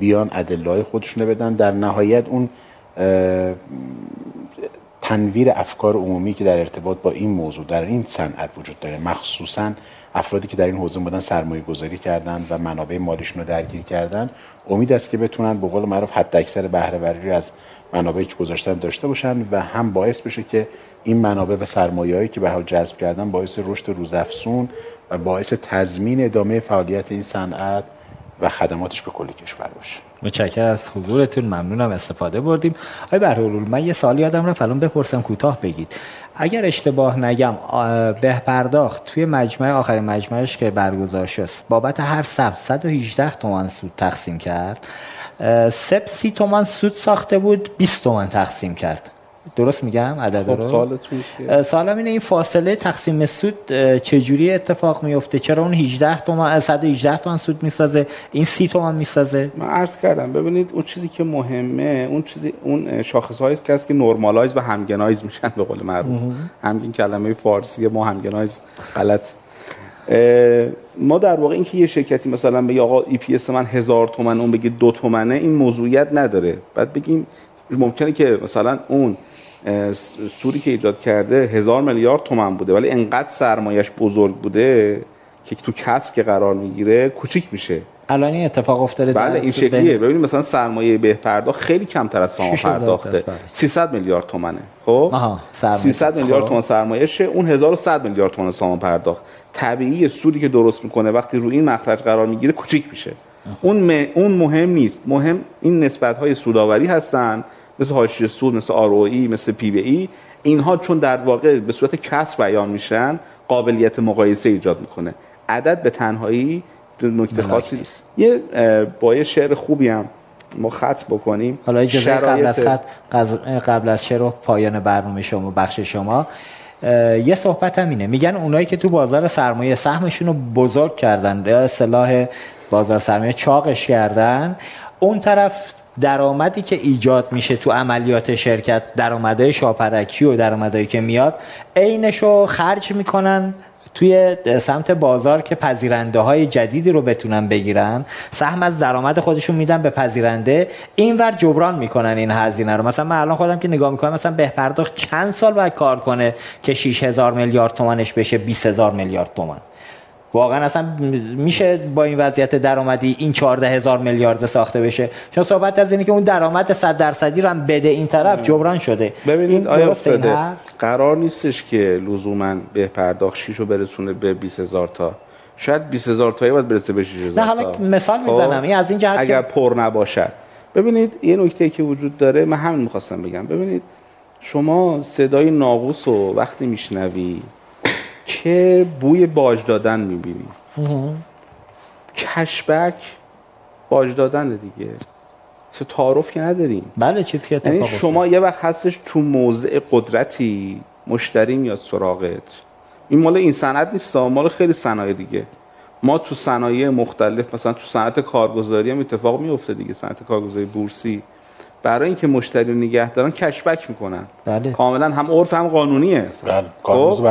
بیان ادلای خودشون بدن. در نهایت اون تنویر افکار عمومی که در ارتباط با این موضوع در این صنعت وجود داره مخصوصا افرادی که در این حوزه بودن سرمایه گذاری کردن و منابع مالیشون رو درگیر کردن امید است که بتونن به قول معروف حد اکثر بهره وری از منابعی که گذاشتن داشته باشن و هم باعث بشه که این منابع و سرمایه‌ای که به حال جذب کردن باعث رشد روزافزون و باعث تضمین ادامه فعالیت این صنعت و خدماتش به کل کشور باشه. متشکرم از حضورتون. ممنونم استفاده بردیم. آقای بهرالول من یه سوالی یادم رفت. الان بپرسم کوتاه بگید. اگر اشتباه نگم به پرداخت توی مجمع آخر مجمعش که برگزار شد بابت هر سب 118 تومان سود تقسیم کرد. سب سی تومان سود ساخته بود 20 تومان تقسیم کرد. درست میگم؟ عدد خب رو؟ سالم اینه این فاصله تقسیم سود چجوری اتفاق میفته؟ چرا اون 18 تومن 118 تومن سود می‌سازه؟ این 30 تومن می‌سازه؟ من عرض کردم ببینید اون چیزی که مهمه اون چیزی اون شاخص هایی که که normalize و همگنایز میشن به قول معروف همین کلمه فارسی ما همگنایز غلط. ما در واقع اینکه یه شرکتی مثلا بگه آقا EPS من هزار تومن اون بگه دو تومنه این موضوعیت نداره. بعد بگیم ممکنه که مثلا اون سودی که ایجاد کرده هزار میلیارد تومن بوده. ولی انقدر سرمایش بزرگ بوده که تو کسب که قرار می‌گیره کوچیک میشه. الان این اتفاق افتاده بله این شکلیه. ببینید مثلا سرمایه به پرداخت خیلی کمتر از سهام پرداخته. 300 میلیارد تومنه. خب؟ 300 میلیارد خب. تومان سرمایهشه. اون 1100 میلیارد تومان سهام پرداخت. طبیعی سودی که درست می‌کنه وقتی روی این مخرج قرار می‌گیره کوچیک میشه. اون اون مهم نیست. مهم این نسبت های سوداوری هستن مثل حاشیه سود مثل آر مثل پی بی ای اینها چون در واقع به صورت کسر بیان میشن قابلیت مقایسه ایجاد می‌کنه. عدد به تنهایی نکته خاصی. نیست. یه با یه شعر خوبی هم ما خط بکنیم. حالا اجازه قبل از خط قبل از شعر و پایان برنامه شما بخش شما یه صحبت هم اینه. میگن اونایی که تو بازار سرمایه سهمشون رو بزرگ کردن یا اصطلاح بازار سرمایه چاقش کردن اون طرف درآمدی که ایجاد میشه تو عملیات شرکت درآمدهای شاپرکی و درآمدهایی که میاد عینشو خرج می‌کنن توی سمت بازار که پذیرنده های جدیدی رو بتونن بگیرن. سهم از درآمد خودشون میدن به پذیرنده. اینور جبران می‌کنن این هزینه رو. مثلا من الان خودم که نگاه می‌کنم مثلا به پرداخت چند سال باید کار کنه که 6000 میلیارد تومنش بشه 20000 میلیارد تومن واقعا اصلا میشه با این وضعیت درآمدی این 14 هزار میلیارد ساخته بشه؟ چون صحبت از اینه که اون درآمد 100 درصدی رو هم بده این طرف جبران شده. ببینید آیا قرار نیستش که لزوما به پرداخت شیشو برسونه به 20 هزار تا. شاید 20 هزار تایی باید برسه به 6 هزار نه حالا مثال خب، می‌زنم. این از این جهت اگر پر نباشد. ببینید یه نکته که وجود داره من همین می‌خواستم بگم. ببینید شما صدای ناقوس رو وقتی میشنوی که بوی باج دادن می‌بینی. کشبک باج دادن دیگه. چه تعارف که نداریم بله چیزی که اتفاق یعنی شما یه وقت هستش تو موضع قدرتی مشتری میاد سراغت. این مال این صنعت نیست مال خیلی صنایع دیگه. ما تو صنایع مختلف مثلا تو صنعت کارگزاری هم اتفاق میفته دیگه. صنعت کارگزاری بورسی. برای اینکه مشتری رو نگه دارن کشبک می‌کنن. بله. کاملا هم عرف هم قانونیه. بله خب؟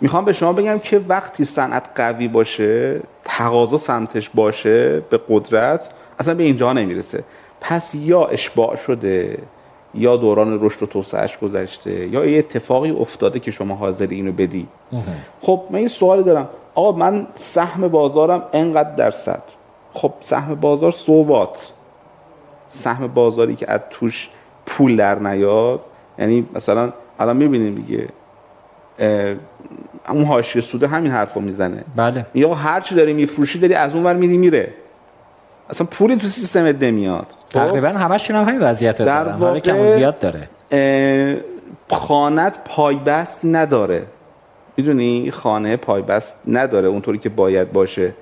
می‌خوام به شما بگم که وقتی صنعت قوی باشه تقاضا سمتش باشه به قدرت اصلا به اینجا نمی‌رسه. پس یا اشباع شده یا دوران رشد و توسعهش گذشته یا یه اتفاقی افتاده که شما حاضری اینو بدی. خب من این سوالی دارم. آقا من سهم بازارم انقدر درصد؟ خب سهم بازار سووات. سهم بازاری که از توش پول در نیاد یعنی مثلا الان می‌بینیم دیگه اون حاشیه سوده همین حرفو می‌زنه. بله. یا هر چی داری میفروشی داری از اون ور میری میره. اصلا پولی تو سیستم نمیاد. خب؟ تقریبا همشون هم همین وضعیت در دارن واقع کم زیاد داره. خانت پایبست نداره. می‌دونی؟ خانه پایبست نداره. اونطوری که باید باشه.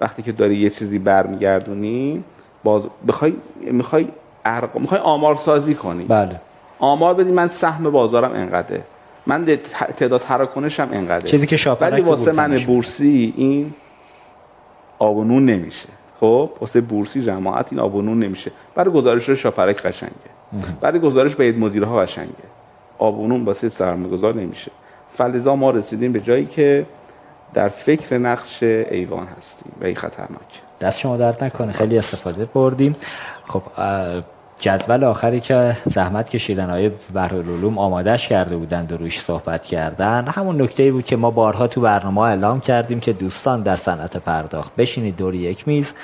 وقتی که داری یه چیزی برمیگردونی باز بخوای می‌خوای ارق... می‌خوای آمار سازی کنی. بله. آمار بدی من سهم بازارم انقدره. من تعداد تراکنشم انقدره. چیزی که شاپرک ولی واسه من بورس بورسی این آب و نون نمیشه. خب؟ واسه بورسی جماعت این آب و نون نمیشه. برای گزارش شاپرک قشنگه. برای گزارش به مدیرها قشنگه. آب و نون واسه سرمایه‌گذار نمیشه. فلزا ما رسیدیم به جایی که در فکر نقش ایوان هستیم و این خطرناکه دست شما درد نکنه. خیلی استفاده بردیم. خب جدول آخری که زحمت کشیدن های بحرالعلوم آمادش کرده بودند و روش صحبت کردن. همون نکته بود که ما بارها تو برنامه اعلام کردیم که دوستان در صنعت پرداخت بشینید دور یک میز.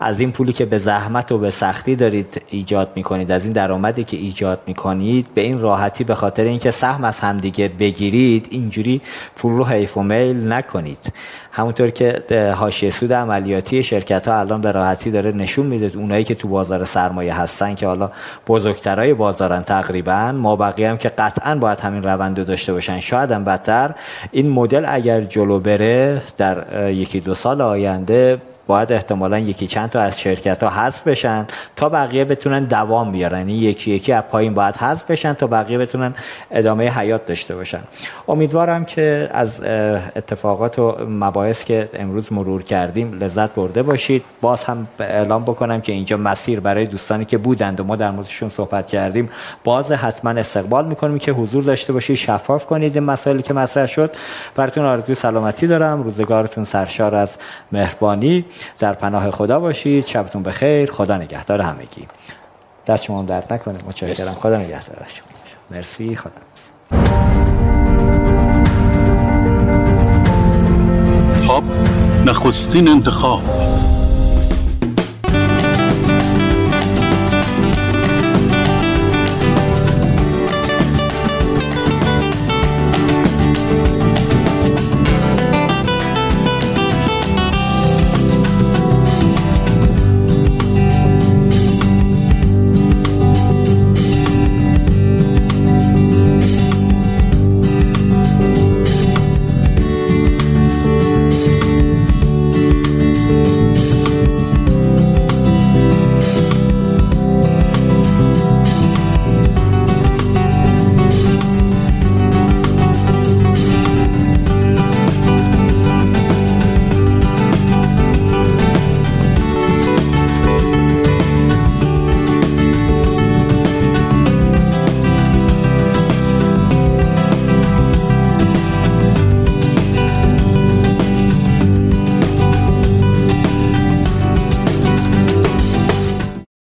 از این پولی که به زحمت و به سختی دارید ایجاد می‌کنید از این درآمدی که ایجاد می‌کنید به این راحتی به خاطر اینکه سهم از همدیگه بگیرید اینجوری پول رو حیف و میل نکنید. همونطور که حاشیه سود عملیاتی شرکت ها الان به راحتی داره نشون میده اونایی که تو بازار سرمایه هستن که حالا بزرگترای بازارن تقریبا ما بقیه هم که قطعا باید همین روند رو داشته باشن. شاید هم بدتر این مدل اگر جلو بره در یکی دو سال آینده باید احتمالا یکی چند تا از شرکت ها حذف بشن تا بقیه بتونن دوام بیارن. یعنی یکی یکی از پایین باید حذف بشن تا بقیه بتونن ادامه حیات داشته باشن. امیدوارم که از اتفاقات و مباحث که امروز مرور کردیم لذت برده باشید. باز هم اعلام بکنم که اینجا مسیر برای دوستانی که بودند و ما در موردشون صحبت کردیم باز حتما استقبال می‌کنیم که حضور داشته باشید. شفاف کنید این مسائلی که مطرح شد. براتون آرزوی سلامتی دارم. روزگارتون سرشار از مهربانی. در پناه خدا باشید. شبتون بخیر. خدا نگهدار همگی. دست شما درد نکنه. متشکرم. خدا نگهدار. شما مرسی. خدا تاپ نخستین انتخاب.